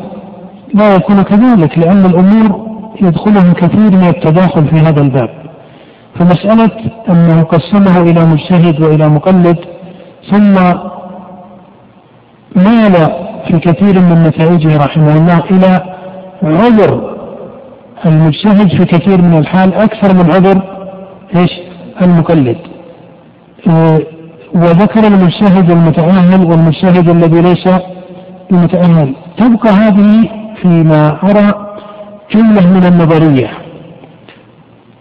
لا يكون كذلك لأن الأمور يدخلهم كثير من التداخل في هذا الباب فمسألة أنه قسمه إلى مجتهد وإلى مقلد ثم مال في كثير من نتائجه رحمه الله إلى عذر المجتهد في كثير من الحال أكثر من عذر إيش؟ المقلد. آه، وذكر المجتهد المتأهل والمجتهد الذي ليس بمتأهل تبقى هذه فيما أرى جملة من النظرية.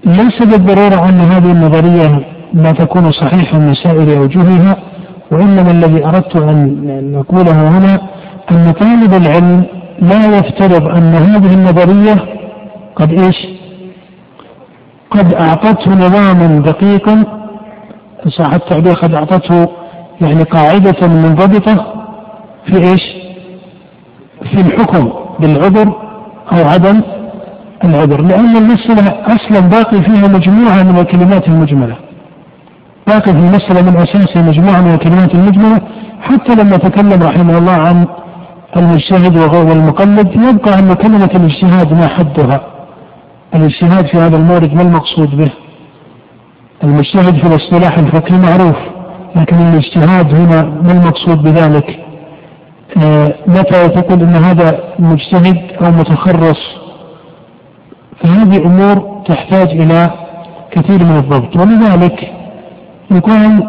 ليس بالضرورة أن هذه النظرية لا تكون صحيحة من سائر أوجهها وإنما الذي أردت أن نقوله هنا أن طالب العلم لا يفترض أن هذه النظرية قد إيش؟ قد أعطته نظاما دقيقا صح التعبير قد أعطته يعني قاعدة منضبطة في إيش؟ في الحكم بالعذر أو عدم العذر لأن المسألة أصلا باقي فيها مجموعة من الكلمات المجملة. لكن في المسألة من أساسها مجموعة من الكلمات المجملة حتى لما تكلم رحمه الله عن المجتهد والمقلد يبقى أن كلمة الاجتهاد ما حدها. الاجتهاد في هذا المورد ما المقصود به؟ المجتهد في الاصطلاح الفقهي معروف لكن الاجتهاد هنا ما المقصود بذلك؟ آه، متى تقول إن هذا مجتهد أو متخرص؟ فهذه أمور تحتاج إلى كثير من الضبط. ولذلك يكون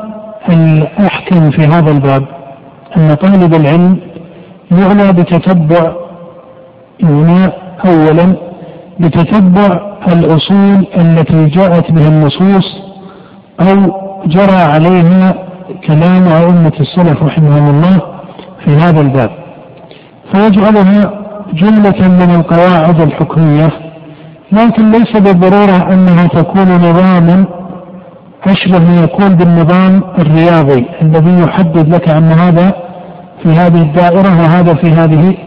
الاحكم في هذا الباب أن طالب العلم يعنى بتتبع يعنى اولا بتتبع الأصول التي جاءت بها النصوص أو جرى عليها كلام أئمة السلف رحمهم الله في هذا الباب. فيجعلها جملة من القواعد الحكمية لكن ليس بالضرورة أنها تكون نظاما أشبه ما يكون بالنظام الرياضي الذي يحدد لك أن هذا في هذه الدائرة وهذا في هذه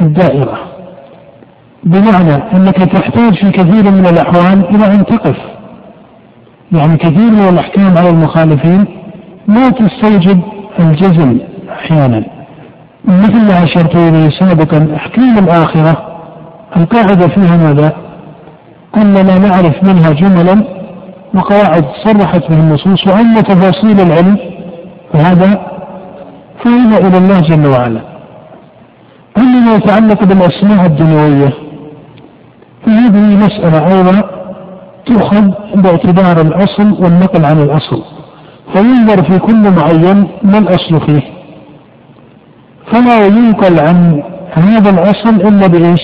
الدائرة. بمعنى أنك تحتاج في كثير من الأحوال إلى أن تقف. يعني كثير من الأحكام على المخالفين ما تستوجب الجزم أحيانا. مثل ما أشرت إليه سابقا أحكام الآخرة القاعدة فيها ماذا؟ أننا نعرف منها جملا وقواعد صرحت به النصوص وأما تفاصيل العلم فهذا فهذا إلى الله جل وعلا. أما ما يتعلق بالأسماء الدنيوية فهذه مسألة أيضا تؤخذ باعتبار الأصل والنقل عن الأصل. فينظر في كل معين ما الأصل فيه. فلا ينقل عن هذا الأصل إلا بإيش؟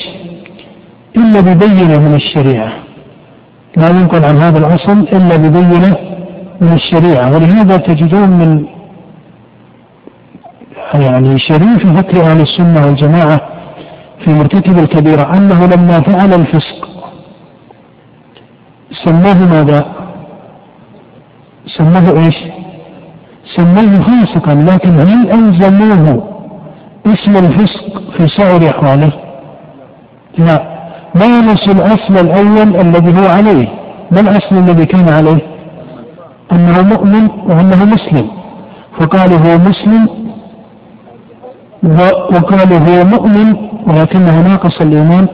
إلا ببينة من الشريعة لا ينقل عن هذا الأصل إلا ببينة من الشريعة ولهذا تجدون من يعني شريف ذكر أهل السنة والجماعة في مرتكب الكبيرة أنه لما فعل الفسق سماه ماذا؟ سماه إيش؟ سماه فاسقا لكن هل ألزموه اسم الفسق في سائر أحواله؟ لا ما نفس الأصل الأول الذي هو عليه؟ ما الأصل الذي كان عليه؟ أنه مؤمن وأنه مسلم. فقالوا هو مسلم وقالوا هو مؤمن ولكنه ناقص الإيمان.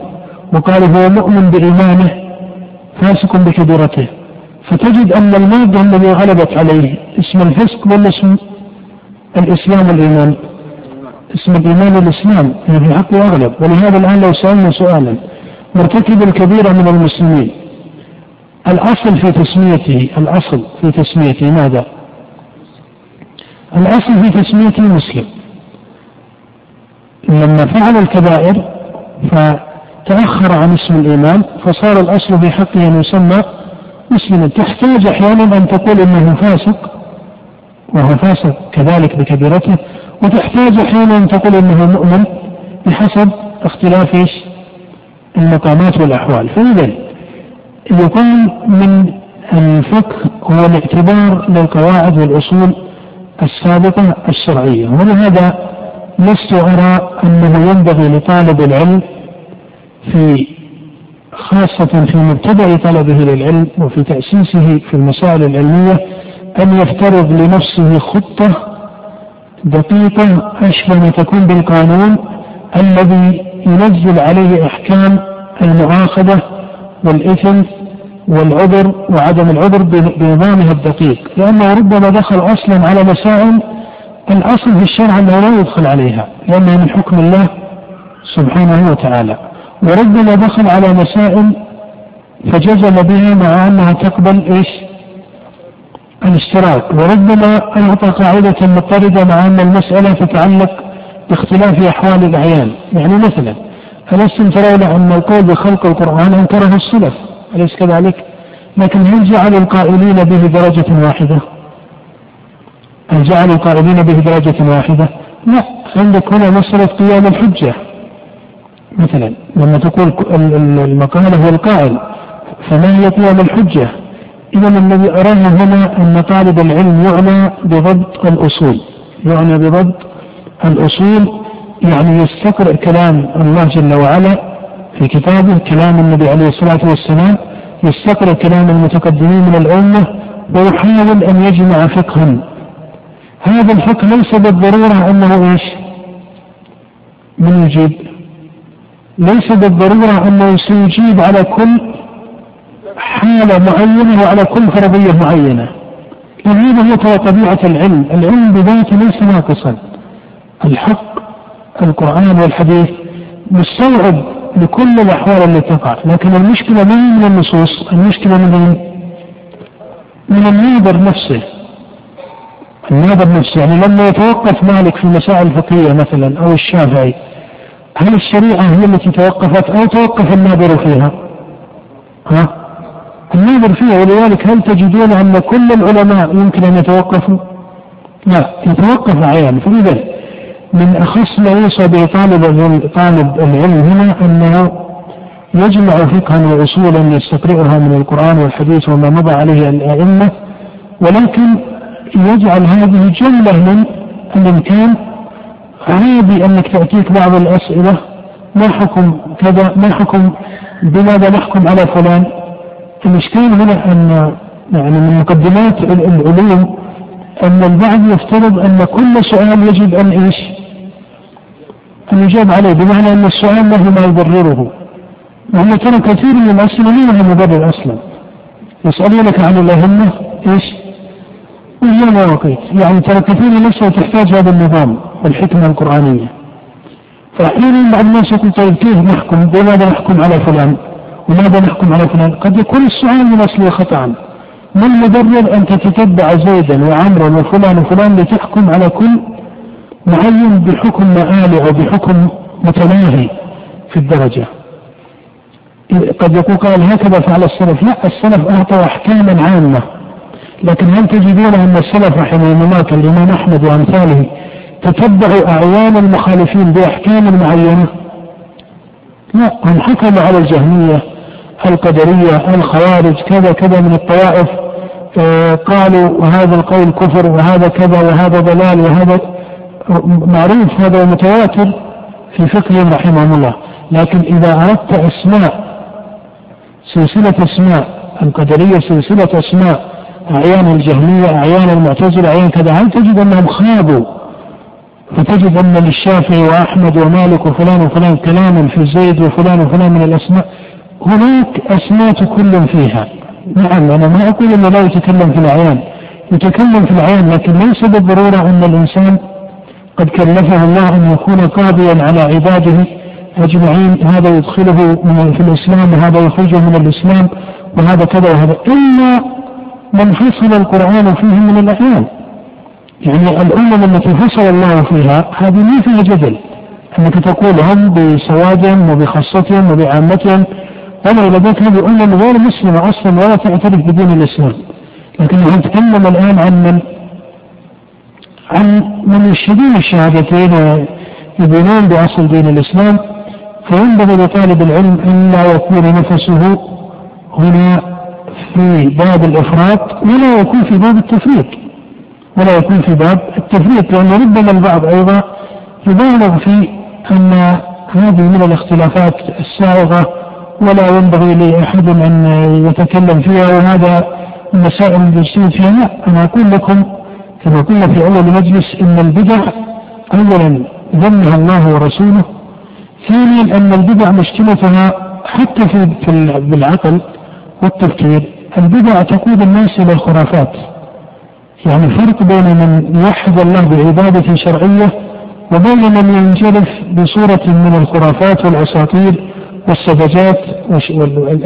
وقالوا هو مؤمن بإيمانه فاسق بكبيرته فتجد أن المادة الذي غلبت عليه اسم الفسق ولا اسم الإسلام الإيمان؟ اسم الإيمان الإسلام يعني حقه أغلب. ولهذا الآن لو سألنا سؤالا مرتكب الكبيرة من المسلمين الأصل في تسميته الأصل في تسميته ماذا؟ الأصل في تسميته مسلم لما فعل الكبائر فتأخر عن اسم الإيمان فصار الأصل في حقه أن يسمى مسلما تحتاج أحيانا أن تقول إنه فاسق وهو فاسق كذلك بكبيرته وتحتاج أحيانا أن تقول إنه مؤمن بحسب اختلاف إيش؟ المقامات والأحوال. فإذا يكون من الفقه هو الاعتبار للقواعد والأصول السابقة الشرعية ولهذا لست أرى أنه ينبغي لطالب العلم في خاصة في مبتدأ طلبه للعلم وفي تأسيسه في المسائل العلمية أن يفترض لنفسه خطة دقيقة أشبه ما تكون بالقانون الذي ينزل عليه إحكام المؤاخذه والإثم والعذر وعدم العذر بنظامها الدقيق لأنه ربما دخل أصلا على مسائل الأصل في الشرع أنه لا يدخل عليها لانها من حكم الله سبحانه وتعالى وربما دخل على مسائل فجزم بها مع أنها تقبل إيش؟ الاشتراك وربما أعطى قاعدة مضطردة مع أن المسألة تتعلق باختلاف أحوال الأعيان يعني مثلا ألستم ترون أن القول بخلق القرآن أنكره السلف أليس كذلك؟ لكن هل جعل القائلين به درجة واحدة؟ هل جعل القائلين به درجة واحدة؟ لا عندك هنا مسألة قيام الحجة مثلا لما تقول المقالة هو القائل فما هي قيام الحجة؟ إذا الذي أراه هنا أن طالب العلم يعنى بضبط الأصول يعنى بضبط الأصول يعني يستقرأ كلام الله جل وعلا في كتابه كلام النبي عليه الصلاة والسلام يستقرأ كلام المتقدمين من الأمة ويحاول أن يجمع فقها. هذا الفقه ليس بالضرورة أنه إيش؟ من يجيب ليس بالضرورة أنه سيجيب على كل حالة معينة وعلى كل فرضية معينة. لأن هذا هو طبيعة العلم. العلم بذاته ليس ناقصا. الحق القرآن والحديث مستوعب لكل الأحوال التي تقع لكن المشكلة ما من النصوص المشكلة من من الناظر نفسه الناظر نفسه يعني لما يتوقف مالك في المسائل الفقهية مثلا أو الشافعي هل الشريعة هي التي توقفت أو توقف الناظر فيها؟ ها؟ الناظر فيها ولذلك هل تجدون أن كل العلماء يمكن أن يتوقفوا؟ لا يتوقف أحيانا فإذا من أخص ما يوصى به طالب طالب العلم هنا أنه يجمع فقها وأصولا يستقرئها من القرآن والحديث وما مضى عليه الأئمة ولكن يجعل هذه جملة من الإمكان عادي أنك تأتيك بعض الأسئلة ما حكم كذا ما حكم بماذا نحكم على فلان الإشكال هنا أن يعني من مقدمات العلوم أن البعض يفترض أن كل سؤال يجب أن إيش؟ أن يجاب عليه بمعنى أن السؤال له ما يبرره وهم ترى كثير من الأسئلة ما لها مبرر أصلا يسألونك عن الأهمة إيش؟ وهي مواقيت يعني ترى كثير الأسئلة تحتاج هذا النظام والحكمة القرآنية فأحيانا بعض الناس يقول طيب كيف نحكم؟ بماذا نحكم على فلان؟ وماذا نحكم على فلان؟ قد يكون السؤال من أصله خطأ ما المبرر أن تتتبع زيدا وعمرا وفلان وفلان لتحكم على كل معين بحكم مآلع وبحكم متناهي في الدرجة. قد يقول قال هكذا فعل السلف. لا السلف أعطوا أحكاما عامة لكن هل تجدون أن السلف رحمهم الله كالإمام أحمد وأمثاله تتبعوا أعيان المخالفين بأحكام معينة؟ لا هم حكموا على الجهمية القدرية الخوارج كذا كذا من الطوائف آه قالوا وهذا القول كفر وهذا كذا وهذا ضلال وهذا معروف هذا متواتر في فقههم رحمهم الله لكن إذا أردت أسماء سلسلة أسماء القدرية سلسلة أسماء أعيان الجهمية أعيان المعتزلة أعيان كذا هل تجد أنهم خاضوا فتجد أن للشافعي وأحمد ومالك وفلان وفلان كلاما في زيد وفلان وفلان من الأسماء. هناك أسماء كل فيها. نعم أنا ما أقول أنه لا يتكلم في الأعيان. يتكلم في الأعيان لكن ليس بالضرورة أن الإنسان قد كلفه الله أن يكون قاضيا على عباده أجمعين. هذا يدخله في الإسلام وهذا يخرجه من الإسلام وهذا كذا وهذا. إلا من فصل القرآن فيه من الأعيان. يعني الأمم التي فصل الله فيها هذه ما فيها جدل. أنك تقول هم بسوادهم وبخاصتهم وبعامتهم. وما إلى ذلك هذه أمم غير مسلمة أصلا ولا تعترف بدين الإسلام. لكن نتكلم الآن عن من؟ عن من يشهدون الشهادتين ويبينون بأصل دين الإسلام فينبغي لطالب العلم أن لا يكون نفسه هنا في باب الإفراط ولا يكون في باب التفريط ولا يكون في باب التفريط لأن ربما البعض أيضا يبالغ في أن هذه من الاختلافات السائغة ولا ينبغي لأحد أن يتكلم فيها وهذا المسائل المجتمع فيها أنا أقول لكم كما قلنا في أول مجلس أن البدع أولا ذمها الله ورسوله ثانيا أن البدع مشكلتها حتى في بالعقل والتفكير البدع تقود الناس إلى الخرافات. يعني فرق بين من يوحد الله بعبادة شرعية وبين من ينجرف بصورة من الخرافات والأساطير والسذجات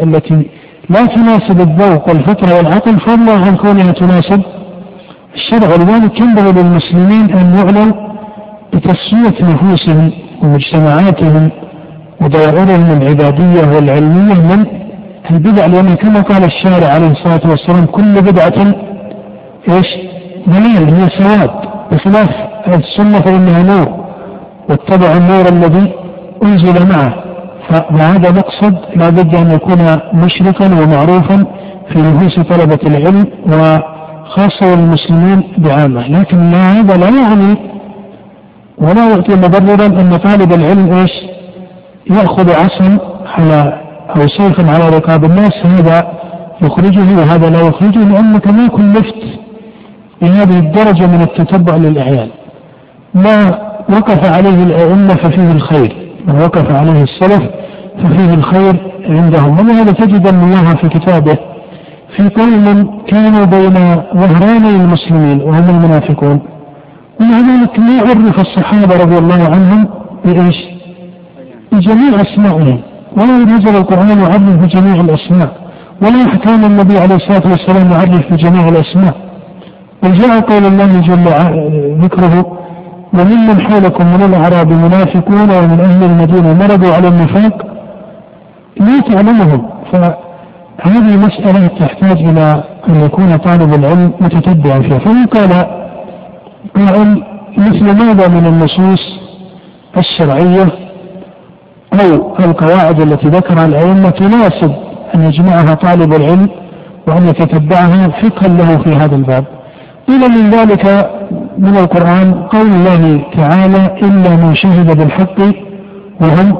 التي لا تناسب الذوق والفطرة والعقل فضلا عن كونها تناسب الشرع ولذلك ينبغي للمسلمين أن يعلن بتصفية نفوسهم ومجتمعاتهم ودوائرهم العبادية والعلمية من البدع لأن كما قال الشارع عليه الصلاة والسلام كل بدعة إيش؟ ضلال هي سواد بخلاف السنة فإنها نور واتبع النور الذي أنزل معه فهذا مقصد لا بد أن يكون مشرقا ومعروفا في نفوس طلبة العلم وخاصة المسلمين بعامة لكن هذا لا يعني ولا يعطي مبررا أن طالب العلم إيش؟ يأخذ عصا على أو سيفا على رقاب الناس هذا يخرجه وهذا لا يخرجه لأنك ما كلفت بهذه الدرجة من التتبع للأعيان. ما وقف عليه الأئمة ففيه الخير ما وقف عليه السلف ففيه الخير عندهم. ولهذا تجد الله في كتابه في قوم كانوا بين ظهراني المسلمين وهم المنافقون. ومع ذلك ما عرف الصحابة رضي الله عنهم بإيش؟ بجميع أسمائهم. ولا نزل القرآن يعرف بجميع الأسماء. ولا كان النبي عليه الصلاة والسلام يعرف بجميع الأسماء. بل جاء قول الله جل ذكره وممن حولكم من الأعراب منافقون ومن أهل المدينة مرضوا على النفاق لا تعلمهم. فهذه مسألة تحتاج إلى أن يكون طالب العلم متتبعا فيها. فإن قال قائل مثل ماذا من النصوص الشرعية أو القواعد التي ذكرها الأئمة تناسب أن يجمعها طالب العلم وأن يتتبعها فقها له في هذا الباب. قيل من ذلك من القرآن قول الله تعالى إلا من شهد بالحق وهم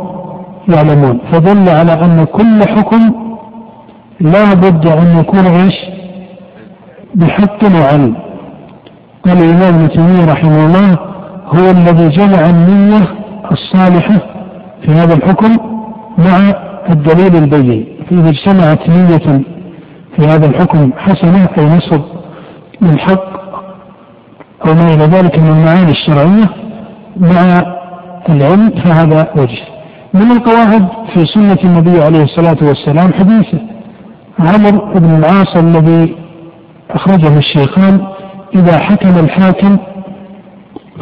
يعلمون. فدل على أن كل حكم لا بد أن يكون إيش؟ بحق وعلم. قال الإمام ابن تيمية رحمه الله هو الذي جمع النية الصالحة في هذا الحكم مع الدليل البين. فإذا اجتمعت نية في هذا الحكم حسنة أي نصب للحق أو ما إلى ذلك من المعاني الشرعية مع العلم فهذا وجه. من القواعد في سنة النبي عليه الصلاة والسلام حديث عمرو بن العاص الذي أخرجه الشيخان إذا حكم الحاكم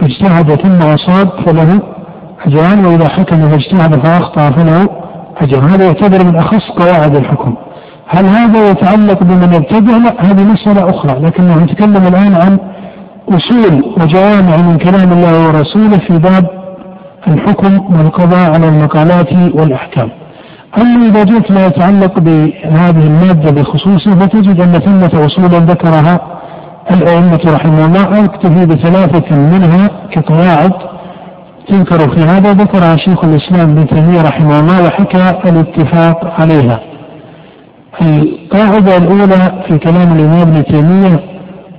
فاجتهد ثم أصاب فله أجران وإذا حكم فاجتهد فأخطأ فله أجر. هذا يعتبر من أخص قواعد الحكم. هل هذا يتعلق بمن يبتدع؟ لا هذه مسألة أخرى لكنه نتكلم الآن عن أصول وجوامع من كلام الله ورسوله في باب الحكم والقضاء على المقالات والأحكام. أما إذا جئت ما يتعلق بهذه المادة بخصوصه فتجد أن ثمة أصولا ذكرها الأئمة رحمه الله أكتفي بثلاثة منها كقواعد تذكر في هذا ذكرها شيخ الإسلام ابن تيمية رحمه الله وحكى الاتفاق عليها. القاعدة الأولى في كلام الإمام ابن تيمية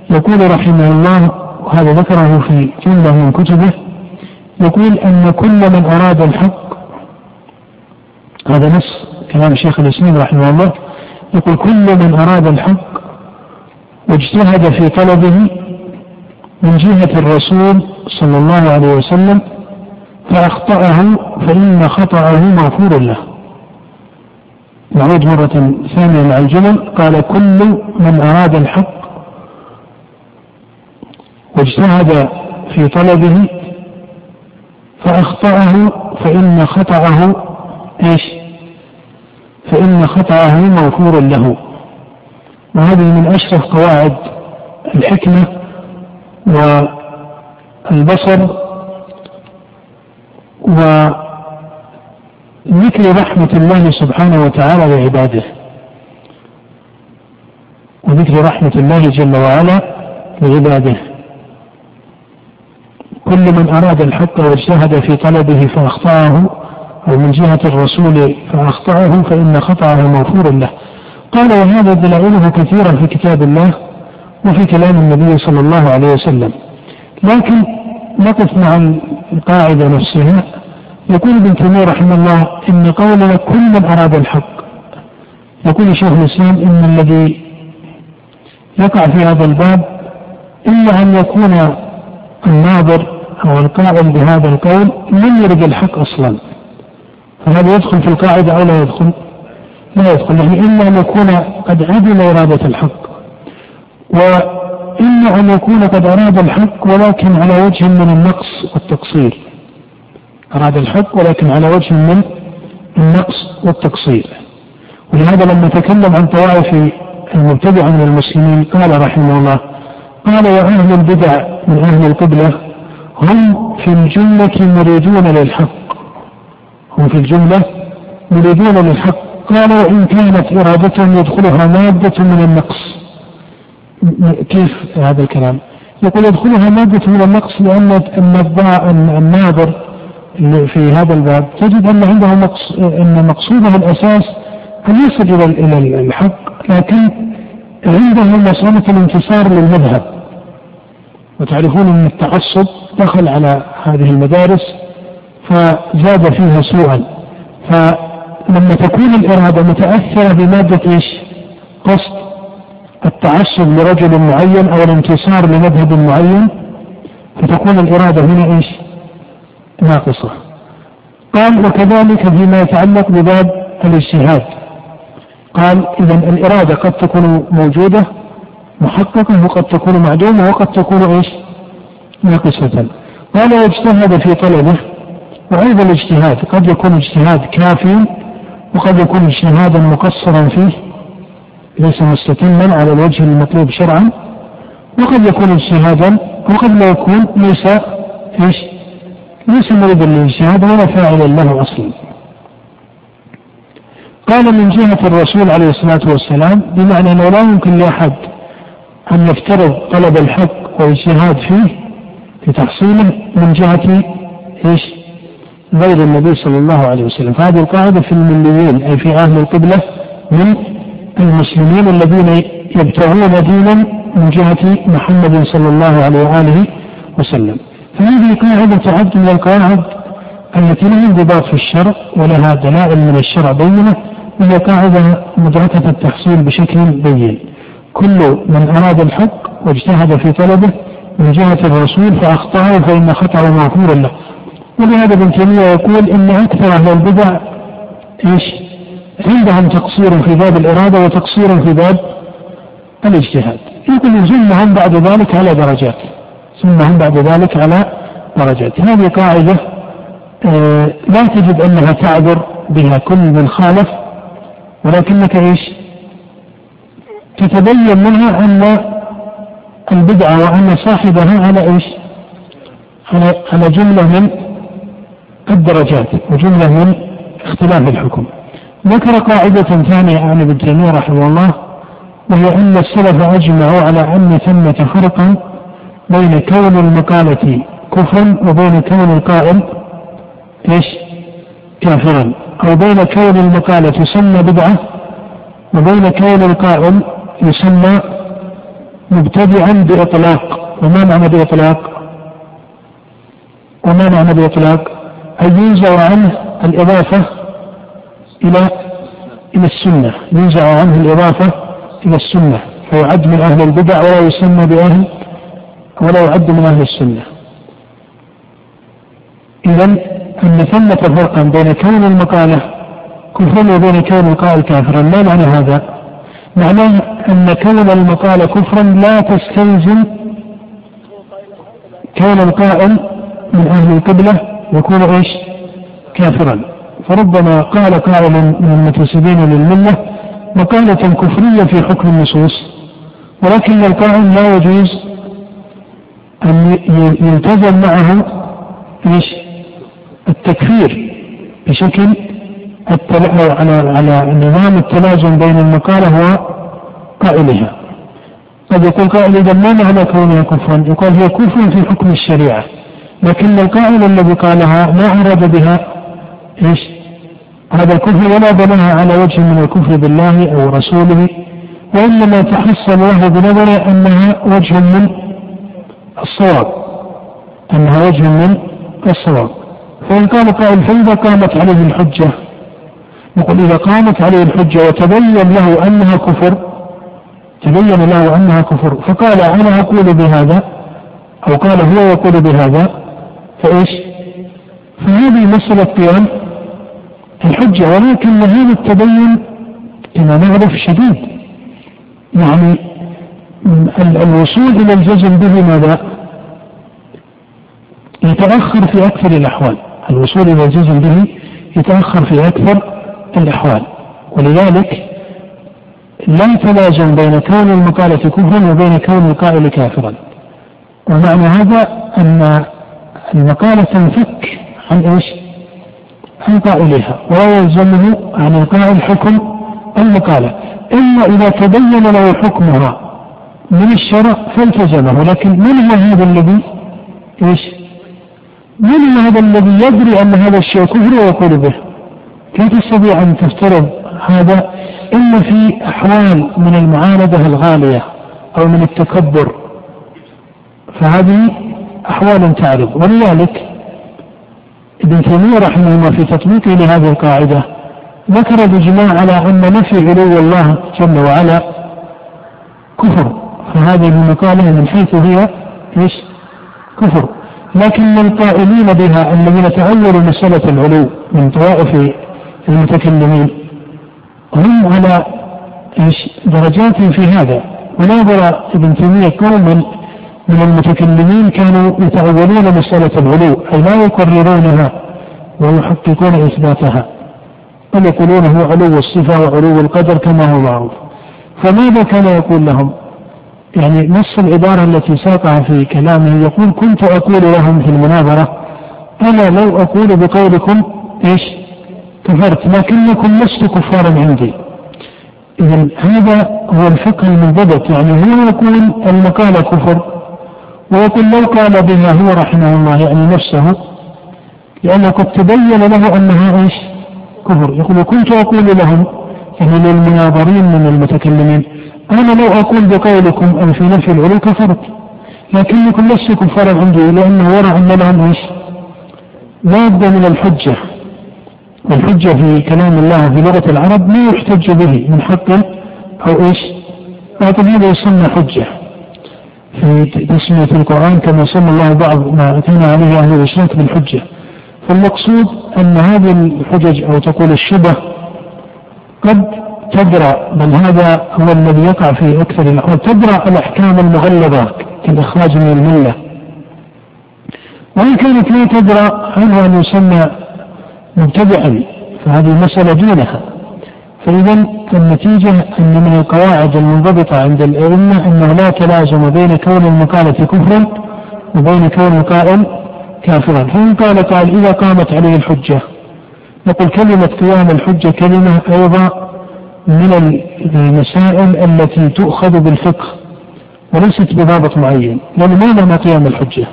يقول رحمه الله وهذا ذكره في جملة من كتبه يقول أن كل من أراد الحق هذا نص كلام شيخ الإسلام رحمه الله. يقول كل من أراد الحق واجتهد في طلبه من جهة الرسول صلى الله عليه وسلم فأخطأه فإن خطأه مغفور له. نعود مرة ثانية مع الجمل. قال كل من أراد الحق واجتهد في طلبه فأخطأه فإن خطأه إيش؟ فإن خطأه مغفور له. وهذه من أشرف قواعد الحكمة والبصر وذكر رحمة الله سبحانه وتعالى لعباده. وذكر رحمة الله جل وعلا لعباده. كل من أراد الحق واجتهد في طلبه فأخطأه أو من جهة الرسول فأخطأه فإن خطأه مغفور له. قال وهذا دلائله كثيرا في كتاب الله وفي كلام النبي صلى الله عليه وسلم. لكن نقف مع القاعدة نفسها. يقول ابن تيمية رحمه الله إن قولنا كل من أراد الحق. يقول شيخ الإسلام إن الذي يقع في هذا الباب إلا أن يكون الناظر أو القائل بهذا القول لم يرد الحق أصلا. فهذا يدخل في القاعدة أو لا يدخل؟ لا يدخل يعني إما أن يكون قد عدم إرادة الحق وإما أن يكون قد أراد الحق ولكن على وجه من النقص والتقصير. أراد الحق ولكن على وجه من النقص والتقصير. ولهذا لما تكلم عن طوائف المبتدعة من المسلمين قال رحمه الله قال وأهل البدع من أهل القبلة هم في الجملة مريدون للحق. هم في الجملة مريدون للحق قال وإن كانت إرادتهم يدخلها مادة من النقص. كيف هذا الكلام؟ يقول يدخلها مادة من النقص لأن الناظر في هذا الباب تجد أن عنده مقص... أن مقصوده الأساس قد يصل إلى الحق لكن عنده مسألة الانتصار للمذهب. وتعرفون أن التعصب دخل على هذه المدارس فزاد فيها سوءا فلما تكون الإرادة متأثرة بمادة إيش؟ قصد التعصب لرجل معين أو الانتصار لمذهب معين فتكون الإرادة هنا إيش؟ ناقصة قال وكذلك فيما يتعلق بباب الاجتهاد قال إذا الإرادة قد تكون موجودة محققة وقد تكون معدومة وقد تكون إيش؟ ناقصة قال واجتهد في طلبه وأيضا الاجتهاد قد يكون اجتهاد كافي وقد يكون اجتهادا مقصرا فيه ليس مستتما على الوجه المطلوب شرعا وقد يكون اجتهادا وقد لا يكون ليس إيش؟ ليس مريدا للاجتهاد ولا فاعلا له أصلا. قال من جهة الرسول عليه الصلاة والسلام بمعنى أنه لا يمكن لأحد أن يفترض طلب الحق والاجتهاد فيه في تحصيله من جهة إيش؟ غير النبي صلى الله عليه وسلم، فهذه القاعدة في المليين أي في أهل القبلة من المسلمين الذين يبتغون دينا من جهة محمد صلى الله عليه وآله وسلم. فهذه قاعدة تعد من القواعد التي لها انضباط في الشرع ولها دلائل من الشرع بينة وهي قاعدة مدركة التحصيل بشكل بين. كل من أراد الحق واجتهد في طلبه من جهة الرسول فأخطأه فإن خطأه مغفور له. ولهذا ابن تيمية يقول إن أكثر أهل البدع إيش؟ عندهم تقصير في باب الإرادة وتقصير في باب الاجتهاد. يقول ثم بعد ذلك على درجات. ثم بعد ذلك على درجات. هذه قاعدة آه لا تجد أنها تعذر بها كل من خالف ولكنك إيش؟ تتبين منها أن البدعة وأن صاحبها على إيش؟ على على جملة من الدرجات وجملة من اختلاف الحكم ذكر قاعدة ثانية عن ابن تيمية رحمه الله وهي أن السلف أجمعوا على أن ثمة فرقا بين كون المقالة كفرا وبين كون القائل إيش؟ كافرا أو بين كون المقالة تسمى بدعة وبين كون القائل يسمى مبتدعا بإطلاق وما معنى بإطلاق؟ وما معنى بإطلاق؟ أن ينزع عنه الإضافة إلى إلى السنة؟ ينزع عنه الإضافة إلى السنة. فيعد من أهل البدع ولا يسمى بأهل ولا يعد من أهل السنة. إذا أن ثمة فرقا بين كون المقالة كفرا وبين كون القائل كافرا. ما معنى هذا؟ معناه أن كون المقالة كفرا لا تستلزم كون القائل من أهل القبلة يكون إيش؟ كافرا فربما قال قائل من المنتسبين للملة مقالة كفرية في حكم النصوص ولكن القائل لا يجوز أن يلتزم معه إيش؟ التكفير بشكل على على نظام التلازم بين المقالة وقائلها. قد يقول قائل إذا ما معنى كونها كفرا؟ يقال هي كفر في حكم الشريعة. لكن القائل الذي قالها ما أراد بها إيش؟ هذا الكفر ولا بناها على وجه من الكفر بالله أو رسوله وإنما تحصل له بنظره أنها وجه من الصواب أنها وجه من الصواب فإن قال قائل فإذا قامت عليه الحجة نقول إذا قامت عليه الحجة وتبين له أنها كفر تبين له أنها كفر فقال أنا أقول بهذا أو قال هو يقول بهذا فايش؟ فهذه مسألة قيام الحجة ولكن هذا التبين كما نعرف شديد يعني الوصول إلى الجزم به ماذا؟ يتأخر في أكثر الأحوال الوصول إلى الجزم به يتأخر في أكثر الأحوال ولذلك لا تلازم بين كون المقالة كفرا وبين كون القائل كافرا ومعنى هذا أن المقالة تنفك عن إيش؟ عن قائلها ولا يلزمه عن القائل حكم المقالة إلا إذا تبين له حكمها من الشرع فالتزمه لكن من هو هذا الذي إيش؟ من هذا الذي يدري أن هذا الشيء كفر ويقول به؟ كيف تستطيع أن تفترض هذا إما في أحوال من المعاندة الغالية أو من التكبر فهذه أحوال تعرض ولذلك ابن تيمية رحمه الله في تطبيقه لهذه القاعدة ذكر الإجماع على أن نفي علو الله جل وعلا كفر فهذه المقالة من حيث هي إيش؟ كفر لكن القائلين بها الذين تأولوا مسألة العلو من طوائف المتكلمين هم على إيش؟ درجات في هذا وناظر ابن تيمية قوما من المتكلمين كانوا يتأولون مسألة العلو أي لا يقررونها ويحققون إثباتها بل يقولون هو علو الصفة وعلو القدر كما هو معروف. فماذا كان يقول لهم؟ يعني نص العبارة التي ساقها في كلامه يقول كنت أقول لهم في المناظرة أنا لو أقول بقولكم إيش؟ كفرت لكنكم لست كفارا عندي. إذا هذا هو الفقه المنضبط يعني هو يقول المقالة كفر ويقول لو قال بها هو رحمه الله يعني نفسه لأنه قد تبين له أنها إيش؟ كفر. يقول كنت أقول لهم يعني للمناظرين من المتكلمين أنا لو أقول بقولكم أن في نفي العلو كفرت لكنكم لست كفارا عندي لأنه ورع أن لهم إيش؟ بد من الحجة. والحجة في كلام الله في لغة العرب ما يحتج به من حق أو إيش؟ لكن هذا يسمى حجة. في تسمية القرآن كما سمى الله بعض ما أتينا عليه أهل الإشراك بالحجة فالمقصود أن هذه الحجج أو تقول الشبه قد تدرى بل هذا هو الذي يقع في أكثر الأحوال. تدرى الأحكام المغلظة كالإخراج من الملة. وإن كانت لا تدرى عنه أن يسمى مبتدعا فهذه مسألة دونها. فإذا النتيجة أن من القواعد المنضبطة عند الأئمة أنه لا تلازم بين كون المقالة كفرا وبين كون القائل كافرا. فإن قال قال إذا قامت عليه الحجة. نقول كلمة قيام الحجة كلمة أيضا من المسائل التي تؤخذ بالفقه وليست بضابط معين. لأن ما معنى قيام الحجة؟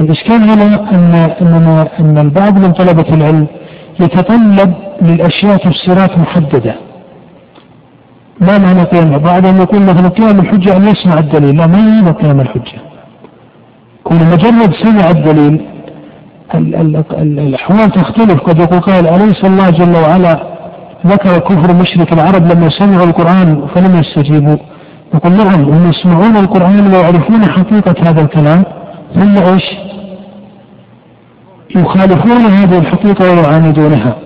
الإشكال هنا أن أن أن البعض من طلبة العلم يتطلب للأشياء تفسيرات محددة. ما معنى قيام؟ بعض أن يقول مثلا قيام الحجة أن يسمع الدليل. لا ما هو قيام الحجة؟ كون مجرد سمع الدليل الأحوال تختلف. قد يقول قائل أليس الله جل وعلا ذكر كفر مشرك العرب لما سمعوا القرآن فلم يستجيبوا؟ يقول نعم هم يسمعون القرآن ويعرفون حقيقة هذا الكلام. ثم إيش؟ يخالفون هذه الحقيقة ويعاندونها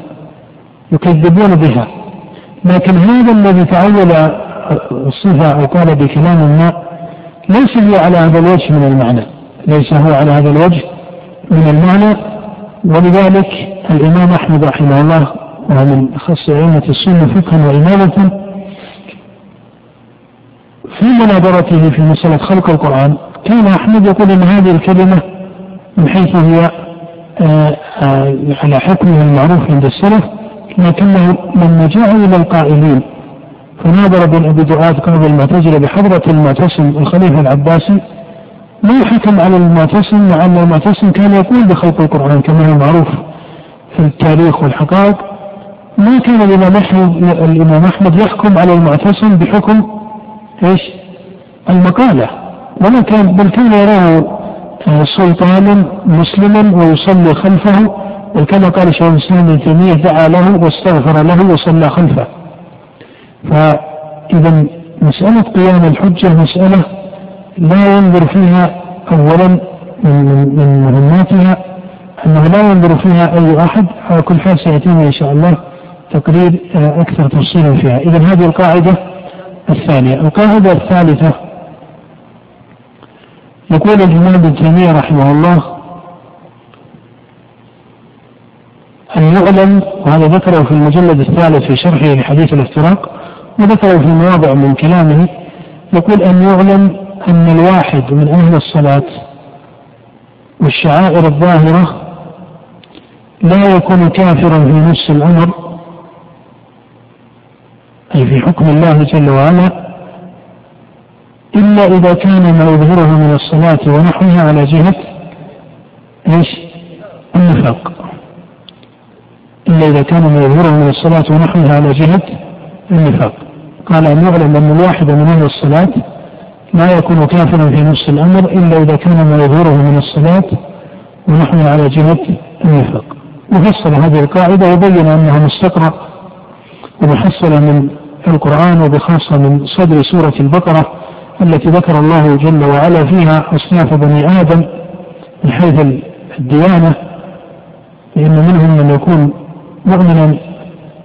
يكذبون بها. لكن هذا الذي تعول الصفة أو قال بكلام ما ليس هو على هذا الوجه من المعنى ليس هو على هذا الوجه من المعنى. ولذلك الإمام أحمد رحمه الله وهو من أخص أئمة السنة فقها وإمامة في مناظرته في مسألة خلق القرآن كان أحمد يقول أن هذه الكلمة من حيث هي على حكمه المعروف عند السلف لكنه لما جاء إلى القائلين. فناظر بن أبي دعاد قاضي المعتزلة بحضرة المعتصم الخليفة العباسي ما حكم على المعتصم مع أن المعتصم كان يقول بخلق القرآن كما هو معروف في التاريخ والحقائق. ما كان الإمام أحمد الإمام أحمد يحكم على المعتصم بحكم إيش؟ المقالة. وما كان بل كان يراه سلطانا مسلما ويصلي خلفه وكما قال شيخ الإسلام ابن تيمية دعا له واستغفر له وصلى خلفه. فإذا مسألة قيام الحجة مسألة لا ينظر فيها اولا من من مهماتها أنه لا ينظر فيها أي أحد. على كل حال سيأتينا إن شاء الله تقرير آه، أكثر تفصيلا فيها، إذا هذه القاعدة الثانية، القاعدة الثالثة يقول الإمام ابن تيمية رحمه الله أن يعلم وهذا ذكره في المجلد الثالث في شرحه لحديث الافتراق وذكره في مواضع من كلامه يقول أن يعلم أن الواحد من أهل الصلاة والشعائر الظاهرة لا يكون كافرا في نفس الأمر أي في حكم الله جل وعلا إلا إذا كان ما يظهره من الصلاة ونحوها على جهة إيش؟ النفاق. إلا إذا كان ما يظهره من الصلاة ونحوها على جهة النفاق. قال أن يعلم أن الواحد من أهل الصلاة لا يكون كافرا في نفس الأمر إلا إذا كان ما يظهره من الصلاة ونحن على جهة النفاق. وفصل هذه القاعدة وبين أنها مستقرة ومحصلة من القرآن وبخاصة من صدر سورة البقرة التي ذكر الله جل وعلا فيها أصناف بني آدم من حيث الديانة لأن منهم من يكون مؤمنا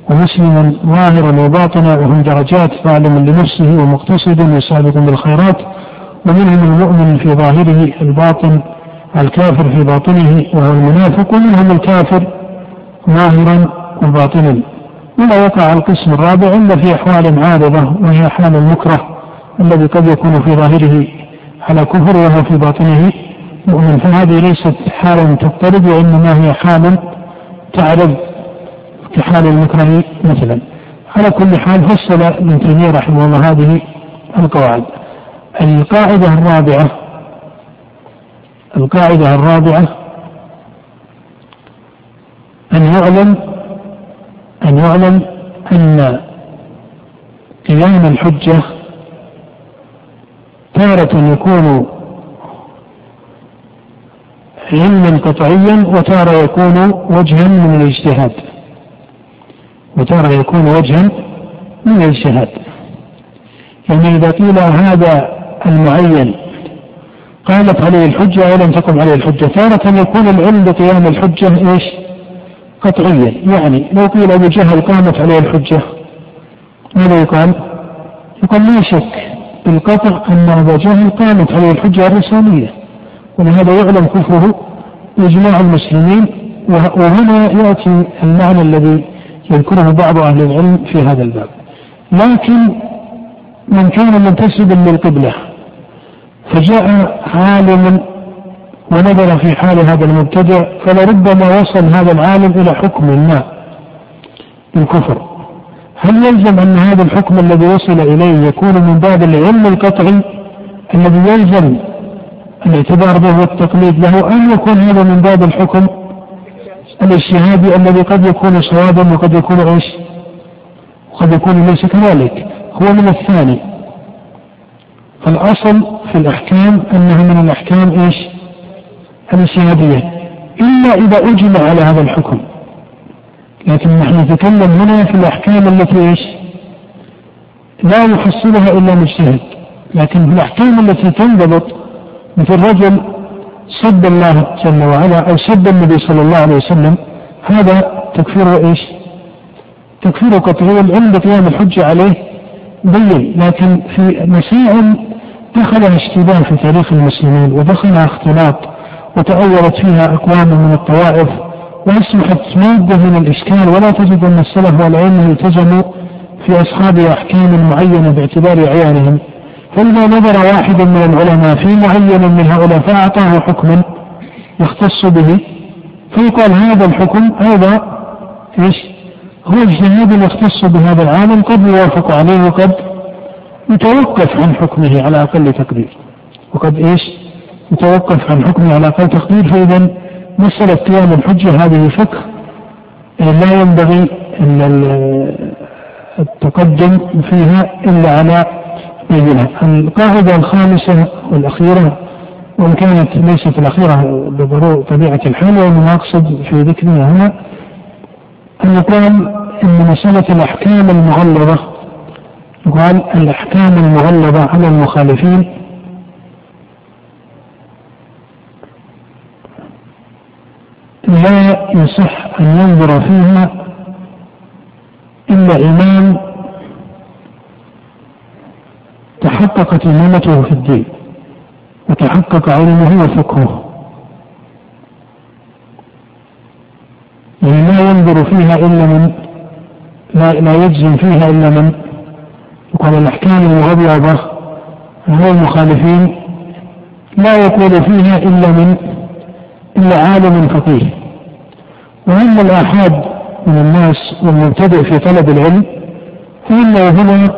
ومسلما ظاهرا وباطنا وهم درجات ظالم لنفسه ومقتصد وسابق بالخيرات ومنهم المؤمن في ظاهره الباطن الكافر في باطنه وهو المنافق ومنهم الكافر ظاهرا وباطنا. ولا يقع القسم الرابع إلا في أحوال عارضة وهي حال المكره. الذي قد يكون في ظاهره على كفر وهو في باطنه. مؤمن فهذه ليست حالا تضطرب وإنما هي حال تعرض كحال المكره مثلا. على كل حال فصل ابن تيمية رحمه الله هذه القواعد. القاعدة الرابعة القاعدة الرابعة أن يعلم أن يعلم أن قيام الحجة تارة يكون علما قطعيا وتارة يكون وجها من الاجتهاد. وتارة يكون وجها من الاجتهاد. يعني إذا قيل هذا المعين قامت عليه الحجة أو لم تقم عليه الحجة. تارة يكون العلم بقيام الحجة إيش؟ قطعيا. يعني لو قيل أبو جهل قامت عليه الحجة ماذا يقال؟ يقول لا شك. بالقطع أن أبا جهل قامت عليه الحجة الرسالية ولهذا يعلم كفره بإجماع المسلمين وهنا يأتي المعنى الذي يذكره بعض أهل العلم في هذا الباب. لكن من كان منتسبا للقبلة فجاء عالم ونظر في حال هذا المبتدع فلربما وصل هذا العالم إلى حكم ما بالكفر هل يلزم أن هذا الحكم الذي وصل إليه يكون من باب العلم القطعي الذي يلزم الاعتبار به والتقليد له أم يكون هذا من باب الحكم الاجتهادي الذي قد يكون صوابا وقد يكون إيش؟ وقد يكون ليس كذلك هو من الثاني فالأصل في الأحكام أنها من الأحكام إيش؟ الاجتهادية إلا إذا أجمع على هذا الحكم لكن نحن نتكلم هنا في الأحكام التي إيش؟ لا يحصلها إلا مجتهد لكن في الأحكام التي تنضبط مثل رجل سب الله جل وعلا أو سب النبي صلى الله عليه وسلم هذا تكفيره إيش؟ تكفيره قطعي عند قيام الحجة عليه بين لكن في مسائل دخلها اشتباه في تاريخ المسلمين ودخلها اختلاط وتأولت فيها أقوام من الطوائف وأصبحت مادة من الإشكال ولا تجد أن السلف والعلم التزموا في أصحاب أحكام معينة باعتبار عيانهم فإذا نظر واحد من العلماء في معين من هؤلاء فأعطاه حكما يختص به فيقال هذا الحكم هذا إيش؟ هو اجتهاد يختص بهذا العالم قد يوافق عليه وقد يتوقف عن حكمه على أقل تقدير وقد إيش؟ يتوقف عن حكمه على أقل تقدير فإذا مسألة قيام الحجة هذه فقه. لا ينبغي أن التقدم فيها إلا على بينة القاعدة الخامسة والأخيرة وإن كانت ليست الأخيرة بطبيعة الحال وإنما أقصد في ذكرها هنا أن يقال أن مسألة الأحكام المغلظة يقال الأحكام المغلظة على المخالفين لا يصح أن ينظر فيها إلا إمام تحققت إمامته في الدين وتحقق علمه وفقهه. يعني لا ينظر فيها إلا من لا, لا يجزم فيها إلا من يقال الأحكام المغلظة هو المخالفين لا يقول فيها إلا من إلا عالم فقيه. وأما الآحاد من الناس والمبتدئ في طلب العلم فإنه هنا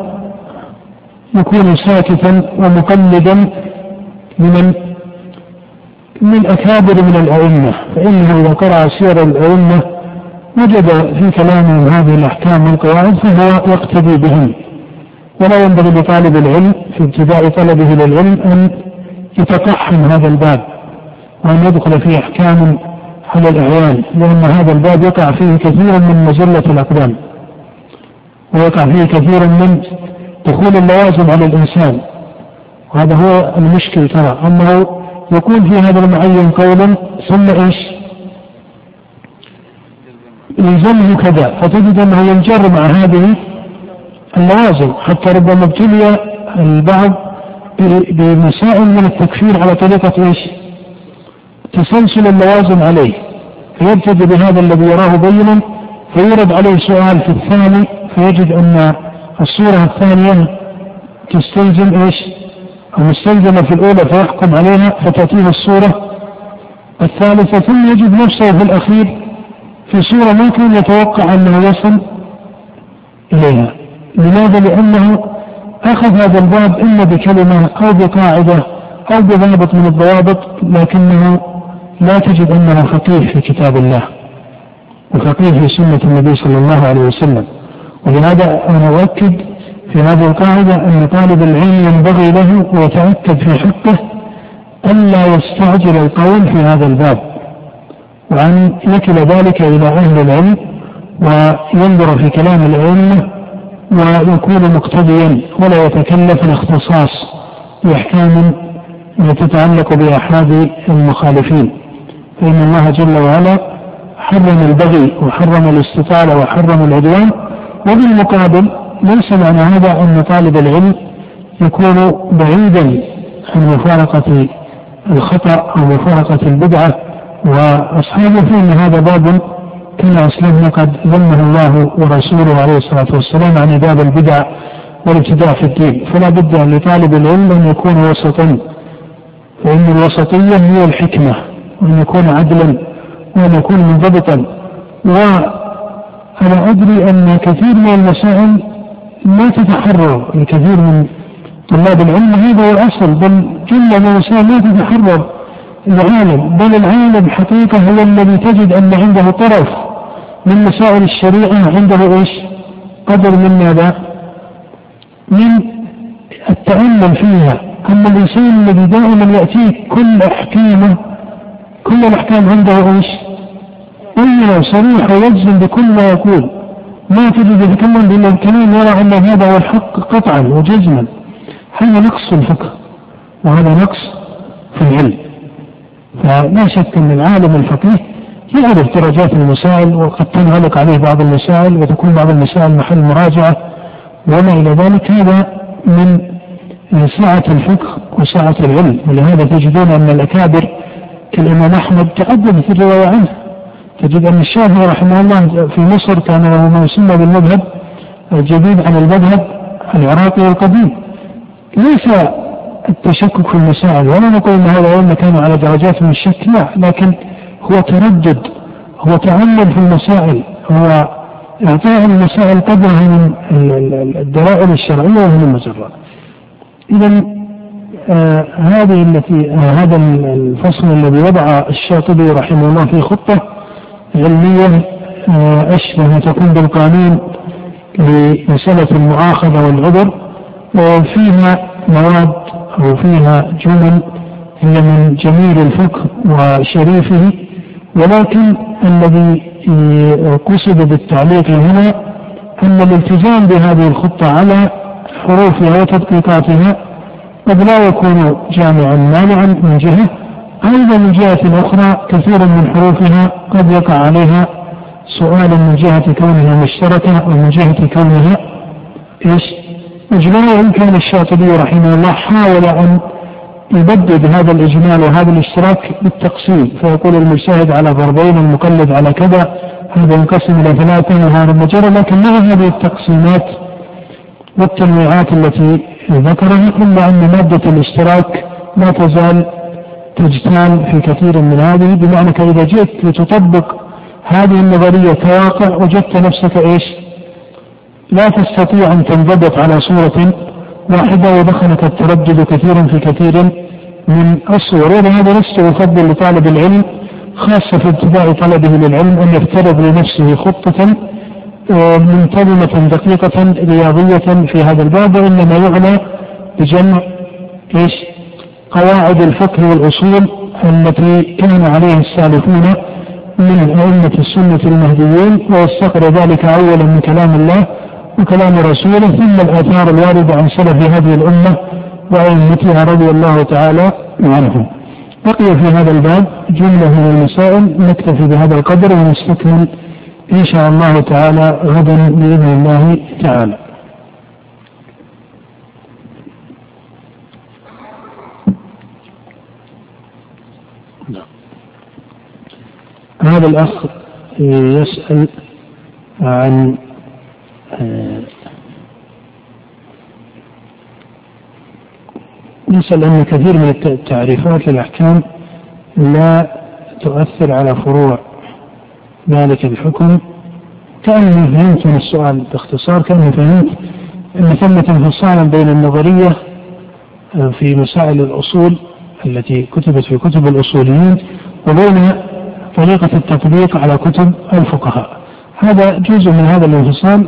يكون ساكتا ومقلدا لمن من أكابر من الأئمة فإنه إذا قرأ سير الأئمة وجد في كلامهم هذه الأحكام والقواعد فهو يقتدي بهم. ولا ينبغي لطالب العلم في ابتداء طلبه للعلم أن يتقحم هذا الباب وأن يدخل فيه أحكام على الأعيان لأن هذا الباب يقع فيه كثير من مزلة الأقدام ويقع فيه كثير من دخول اللوازم على الإنسان وهذا هو المشكل ترى أنه يكون في هذا المعين قولا ثم إيش يلزمه كذا فتجد أنه ينجر مع هذه اللوازم حتى ربما ابتلي البعض بمسائل من التكفير على طريقة إيش؟ تسلسل اللوازم عليه فيبتدي بهذا الذي يراه بينا فيورد عليه سؤال في الثاني فيجد أن الصورة الثانية تستلزم إيش؟ أو مستلزمة في الأولى فيحكم عليها فتأتيه الصورة الثالثة ثم يجد نفسه في الأخير في صورة ما كان يتوقع أنه يصل إليها لماذا؟ لأنه أخذ هذا الباب إما بكلمة أو بقاعدة أو بضابط من الضوابط لكنه لا تجد أنه فقيه في كتاب الله وفقيه في سنة النبي صلى الله عليه وسلم. ولهذا أنا أؤكد في هذه القاعدة أن طالب العلم ينبغي له ويتأكد في حقه ألا يستعجل القول في هذا الباب وأن يكل ذلك إلى أهل العلم وينظر في كلام الأئمة ويكون مقتديا ولا يتكلف الاختصاص بأحكام تتعلق بأحاد المخالفين. فإن الله جل وعلا حرم البغي وحرم الاستطالة وحرم العدوان وبالمقابل ليس معنى هذا أن طالب العلم يكون بعيدا عن مفارقة الخطأ أو مفارقة البدعة وأصحابه فإن هذا باب كما أسلمنا قد ذمه الله ورسوله عليه الصلاة والسلام عن باب البدع والابتداع في الدين. فلا بد لطالب العلم أن يكون وسطا فإن الوسطية هي الحكمة. وأن يكون عدلا وأن يكون منضبطا. وأنا أدري أن كثير من المسائل ما تتحرر. الكثير من طلاب العلم هذا هو الأصل بل جملة من المسائل لا تتحرر. العالم بل العالم حقيقة هو الذي تجد أن عنده طرف من مسائل الشريعة. عنده إيش؟ قدر من ماذا؟ من التأمل فيها. أما الإنسان الذي دائما يأتيه كل أحكامه كل الأحكام عنده إيش بينة صريحة ويجزم بكل ما يقول ما تجد يتكلم الكلام يرى أن هذا هو الحق قطعا وجزما. هذا نقص في الفقه؟ وهذا نقص في العلم. فلا شك أن العالم الفقيه يعرف درجات المسائل وقد تنغلق عليه بعض المسائل وتكون بعض المسائل محل مراجعة. وما إلى ذلك هذا من سعة الفقه وسعة العلم. ولهذا تجدون أن الأكابر كالإمام أحمد تعددت الرواية عنه تجد أن الشافعي رحمه الله في مصر كان له ما يسمى بالمذهب الجديد عن المذهب العراقي القديم ليس التشكك في المسائل ولا نقول إن هذا العلم كانوا على درجات من الشك لا لكن هو تردد هو تأمل في المسائل هو إعطاء المسائل قدرها من الدلائل الشرعية ومن المجرات. إذا آه هذه التي آه هذا الفصل الذي وضع الشاطبي رحمه الله في خطة علمية آه أشبه تكون بالقانون لمسألة المؤاخذة والعذر وفيها مواد أو فيها جمل هي من جميل الفقه وشريفه ولكن الذي قصد بالتعليق هنا أن الالتزام بهذه الخطة على حروفها وتدقيقاتها قد لا يكون جامعا مانعا من جهة أيضا من جهة أخرى كثير من حروفها قد يقع عليها سؤال من جهة كونها مشتركة ومن جهة كونها إيش؟ إجمالا إن كان الشاطبي رحمه الله حاول أن يبدد هذا الإجمال وهذا الاشتراك بالتقسيم فيقول المجتهد على ضربين المقلد على كذا هذا ينقسم إلى ثلاثة وهذا مجرى لكن مع هذه التقسيمات والتنويعات التي ذكرها إلا أن مادة الاشتراك لا تزال تجتال في كثير من هذه بمعنى إذا جئت لتطبق هذه النظرية كواقع وجدت نفسك إيش؟ لا تستطيع أن تنضبط على صورة واحدة ودخلك التردد كثيرا في كثير من الصور ولهذا لست أفضل لطالب العلم خاصة في ابتداء طلبه للعلم أن يفترض لنفسه خطة منتظمة دقيقة رياضية في هذا الباب وإنما يعنى بجمع إيش؟ قواعد الفقه والأصول التي كان عليها السالفون من أئمة السنة المهديين ويستقر ذلك أولا من كلام الله وكلام رسوله ثم الآثار الواردة عن سلف هذه الأمة وأئمتها رضي الله تعالى عنهم. بقي في هذا الباب جملة من المسائل نكتفي بهذا القدر ونستكمل إن شاء الله تعالى غدا بإذن الله تعالى. هذا الأخ يسأل عن يسأل أن كثير من التعريفات للأحكام لا تؤثر على فروع ذلك الحكم. كأني فهمت من السؤال باختصار كأني فهمت أن ثمة انفصالا بين النظرية في مسائل الأصول التي كتبت في كتب الأصوليين وبين طريقة التطبيق على كتب الفقهاء. هذا جزء من هذا الانفصال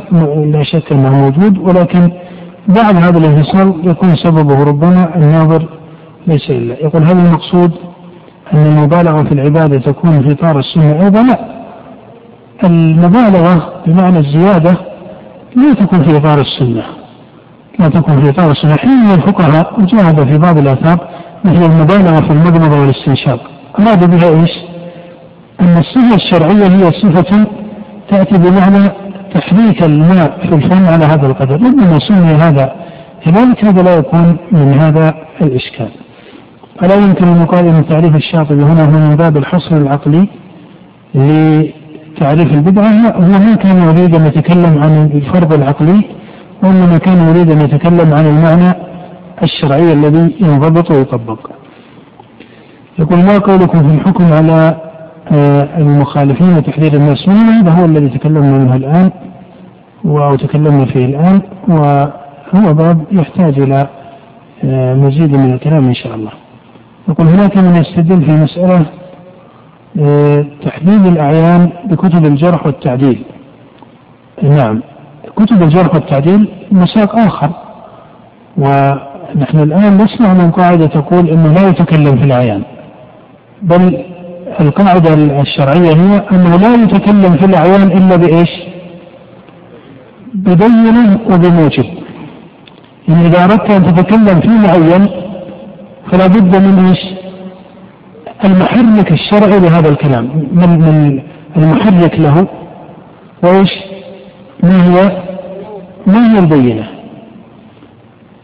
لا شك أنه موجود ولكن بعد هذا الانفصال يكون سببه ربما الناظر ليس إلا يقول هل المقصود أن المبالغة في العبادة تكون في إطار السنة أيضا لا؟ المبالغة بمعنى الزيادة لا تكون في إطار السنة لا تكون في إطار السنة. حين الفقهاء وجاهد في بعض الآثار مثل المبالغة في المضمضة والاستنشاق. أراد بها إيش؟ أن الصفة الشرعية هي صفة تأتي بمعنى تحريك الماء في الفم على هذا القدر. ربما سمي هذا كذلك هذا لا يكون من هذا الإشكال. فلا يمكن أن يقال أن تعريف الشاطبي هنا هو من باب الحصر العقلي لتعريف البدعة هو ما كان يريد أن يتكلم عن الفرض العقلي وإنما كان يريد أن يتكلم عن المعنى الشرعي الذي ينضبط ويطبق. يقول ما قولكم في الحكم على آه، المخالفين وتحذير منهم؟ هذا هو الذي تكلمنا منه الآن أو تكلمنا فيه الآن وهو باب يحتاج إلى آه، مزيد من الكلام إن شاء الله. يقول هناك من يستدل في مسألة تحديد الأعيان بكتب الجرح والتعديل نعم كتب الجرح والتعديل مساق آخر ونحن الآن نسمع من قاعدة تقول أنه لا يتكلم في الأعيان بل القاعدة الشرعية هي أنه لا يتكلم في الأعيان إلا بإيش؟ ببينة وبموجب. يعني إذا أردت أن تتكلم في معين فلا بد من إيش؟ المحرك الشرعي لهذا الكلام من من المحرك له وإيش؟ ما هي ما هي البينة؟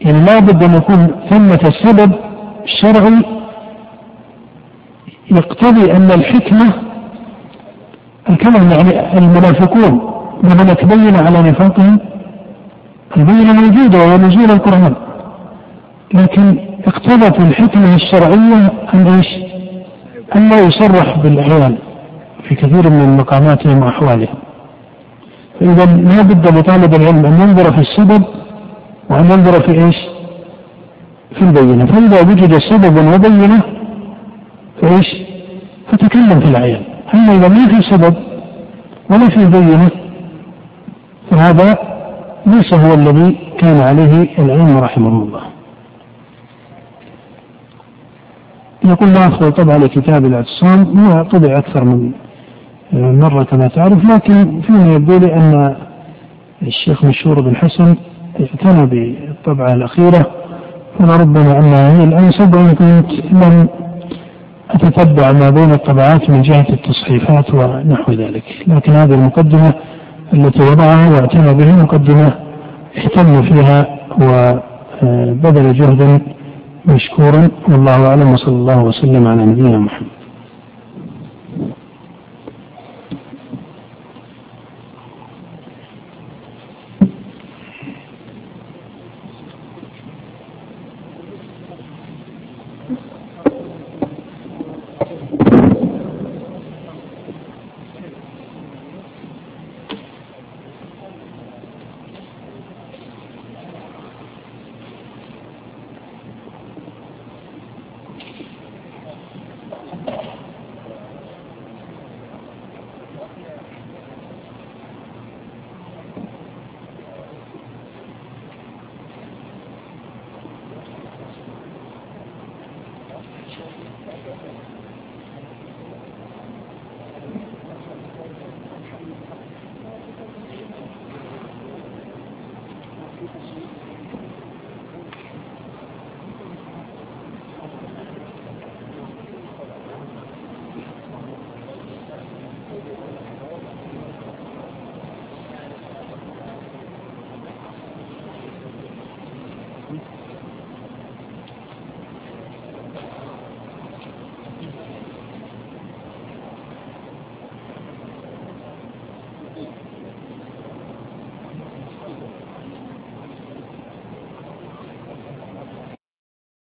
يعني لا بد أن يكون ثمة سبب شرعي يقتضي أن الحكمة الكلام يعني المنافقون لما تبين على نفاقهم البينة موجودة وهي نزول القرآن لكن اقتضت الحكمة الشرعية أن إيش؟ أن لا يصرح بالأعيان في كثير من مقاماتهم وأحوالهم فإذا لا بد لطالب العلم أن ينظر في السبب وأن ينظر في إيش؟ في البينة فإذا وجد سبب وبينة فإيش؟ فتكلم في العيان أما إذا ما في سبب ولا في بينة فهذا ليس هو الذي كان عليه العلم رحمه الله يقول لا أخذ طبعا لكتاب الاعتصام هو طبع أكثر من مرة كما تعرف لكن فيما يبدو لي أن الشيخ مشهور بن حسن اعتنى بالطبعة الأخيرة فلربما أنها هي الأنسب وإن كنت لم أتتبع ما بين الطبعات من جهة التصحيفات ونحو ذلك. لكن هذه المقدمة التي وضعها واعتنى بها مقدمة اهتم فيها وبذل جهدا مشكورا والله أعلم وصلى الله وسلم على نبينا محمد.